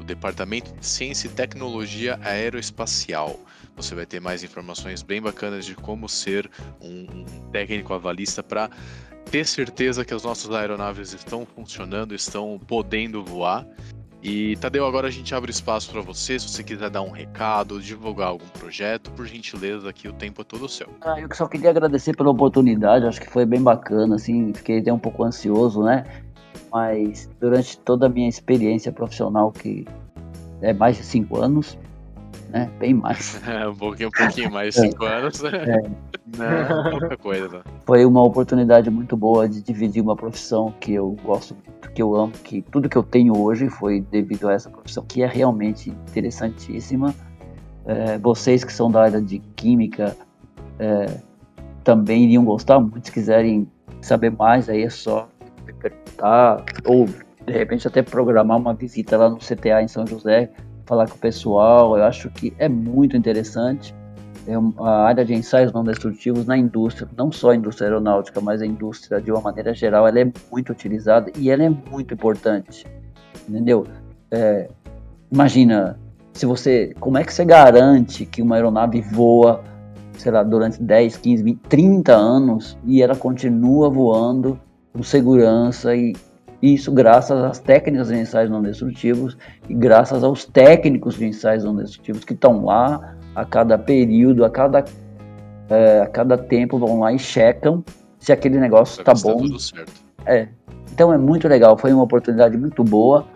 o Departamento de Ciência e Tecnologia Aeroespacial. Você vai ter mais informações bem bacanas de como ser um, um técnico avalista para ter certeza que as nossas aeronaves estão funcionando, estão podendo voar. E Tadeu, agora a gente abre espaço para você, se você quiser dar um recado, divulgar algum projeto, por gentileza, aqui o tempo é todo seu. Ah, eu só queria agradecer pela oportunidade, acho que foi bem bacana, assim, fiquei até um pouco ansioso, né? Mas durante toda a minha experiência profissional, que é mais de cinco anos, né? Bem mais. É, um pouquinho, um pouquinho mais, cinco é. anos. É. Não, pouca coisa. Foi uma oportunidade muito boa de dividir uma profissão que eu gosto muito, que eu amo, que tudo que eu tenho hoje foi devido a essa profissão, que é realmente interessantíssima. É, vocês que são da área de química é, também iriam gostar muito, se quiserem saber mais, aí é só me perguntar, ou de repente até programar uma visita lá no CTA em São José, falar com o pessoal. Eu acho que é muito interessante. É a área de ensaios não destrutivos na indústria, não só a indústria aeronáutica, mas a indústria de uma maneira geral, ela é muito utilizada e ela é muito importante, entendeu? É, imagina, se você, como é que você garante que uma aeronave voa, sei lá, durante 10, 15, 20, 30 anos e ela continua voando com segurança e isso graças às técnicas de ensaios não destrutivos e graças aos técnicos de ensaios não destrutivos que estão lá a cada período, a cada, é, a cada tempo vão lá e checam se aquele negócio está bom. Tá tudo certo. É. Então é muito legal, foi uma oportunidade muito boa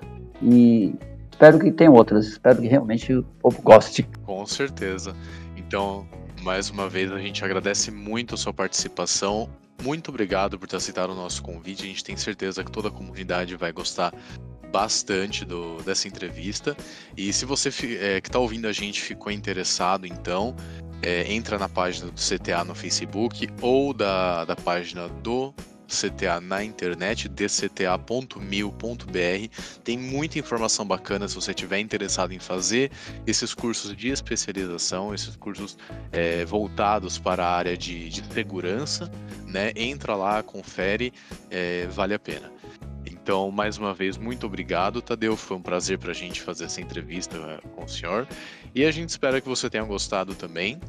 e espero que tenha outras, espero que realmente o povo goste. Com certeza. Então, mais uma vez, a gente agradece muito a sua participação muito obrigado por ter aceitado o nosso convite. A gente tem certeza que toda a comunidade vai gostar bastante do, dessa entrevista. E se você é, que está ouvindo a gente ficou interessado, então é, entra na página do CTA no Facebook ou da, da página do CTA na internet, dcta.mil.br. Tem muita informação bacana se você estiver interessado em fazer esses cursos de especialização, esses cursos é, voltados para a área de, de, segurança. Né? Entra lá, confere, é, vale a pena. Então, mais uma vez, muito obrigado, Tadeu. Foi um prazer para a gente fazer essa entrevista é, com o senhor. E a gente espera que você tenha gostado também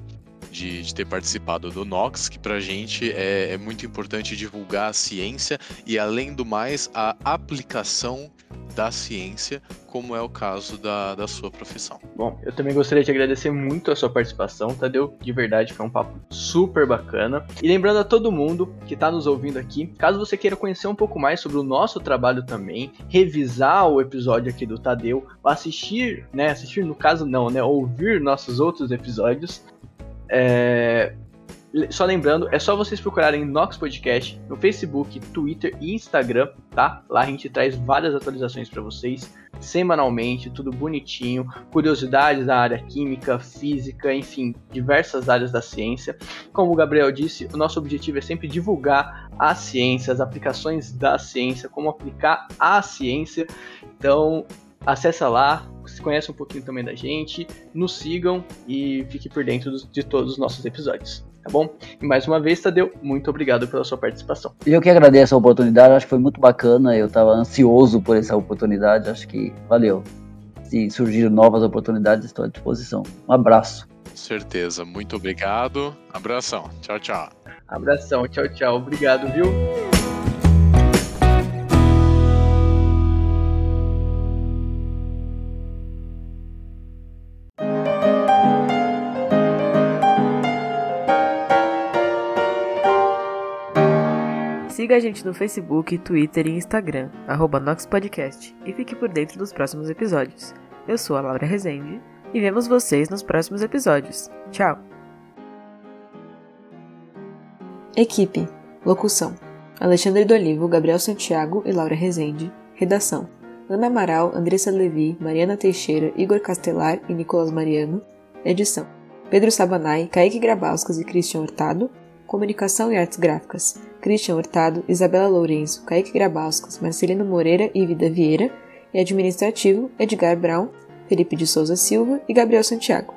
de, de ter participado do Nox, que para a gente é, é muito importante divulgar a ciência e, além do mais, a aplicação da ciência, como é o caso da, da sua profissão. Bom, eu também gostaria de agradecer muito a sua participação, Tadeu. De verdade, foi um papo super bacana. E lembrando a todo mundo que está nos ouvindo aqui, caso você queira conhecer um pouco mais sobre o nosso trabalho também, revisar o episódio aqui do Tadeu, assistir, né? Assistir no caso não, né? Ouvir nossos outros episódios. É... Só lembrando, é só vocês procurarem Nox Podcast no Facebook, Twitter e Instagram, tá? Lá a gente traz várias atualizações para vocês semanalmente, tudo bonitinho, curiosidades da área química, física, enfim, diversas áreas da ciência. Como o Gabriel disse, o nosso objetivo é sempre divulgar a ciência, as aplicações da ciência, como aplicar a ciência. Então, acessa lá, conhece um pouquinho também da gente, nos sigam e fique por dentro de todos os nossos episódios. Tá bom? E mais uma vez, Tadeu, muito obrigado pela sua participação. Eu que agradeço a oportunidade, acho que foi muito bacana, eu estava ansioso por essa oportunidade, acho que valeu. Se surgirem novas oportunidades, estou à disposição. Um abraço. Com certeza, muito obrigado. Abração. Tchau, tchau. Abração, tchau, tchau. Obrigado, viu? Siga a gente no Facebook, Twitter e Instagram, arroba NoxPodcast, e fique por dentro dos próximos episódios. Eu sou a Laura Rezende e vemos vocês nos próximos episódios. Tchau! Equipe Locução Alexandre Dolivo, Gabriel Santiago e Laura Rezende Redação Ana Amaral, Andressa Levi, Mariana Teixeira, Igor Castelar e Nicolas Mariano Edição Pedro Sabanai, Kaique Grabauskas e Christian Hurtado Comunicação e Artes Gráficas Christian Hurtado, Isabela Lourenço, Kaique Grabauskas, Marcelino Moreira e Vida Vieira e Administrativo Edgar Brown, Felipe de Souza Silva e Gabriel Santiago.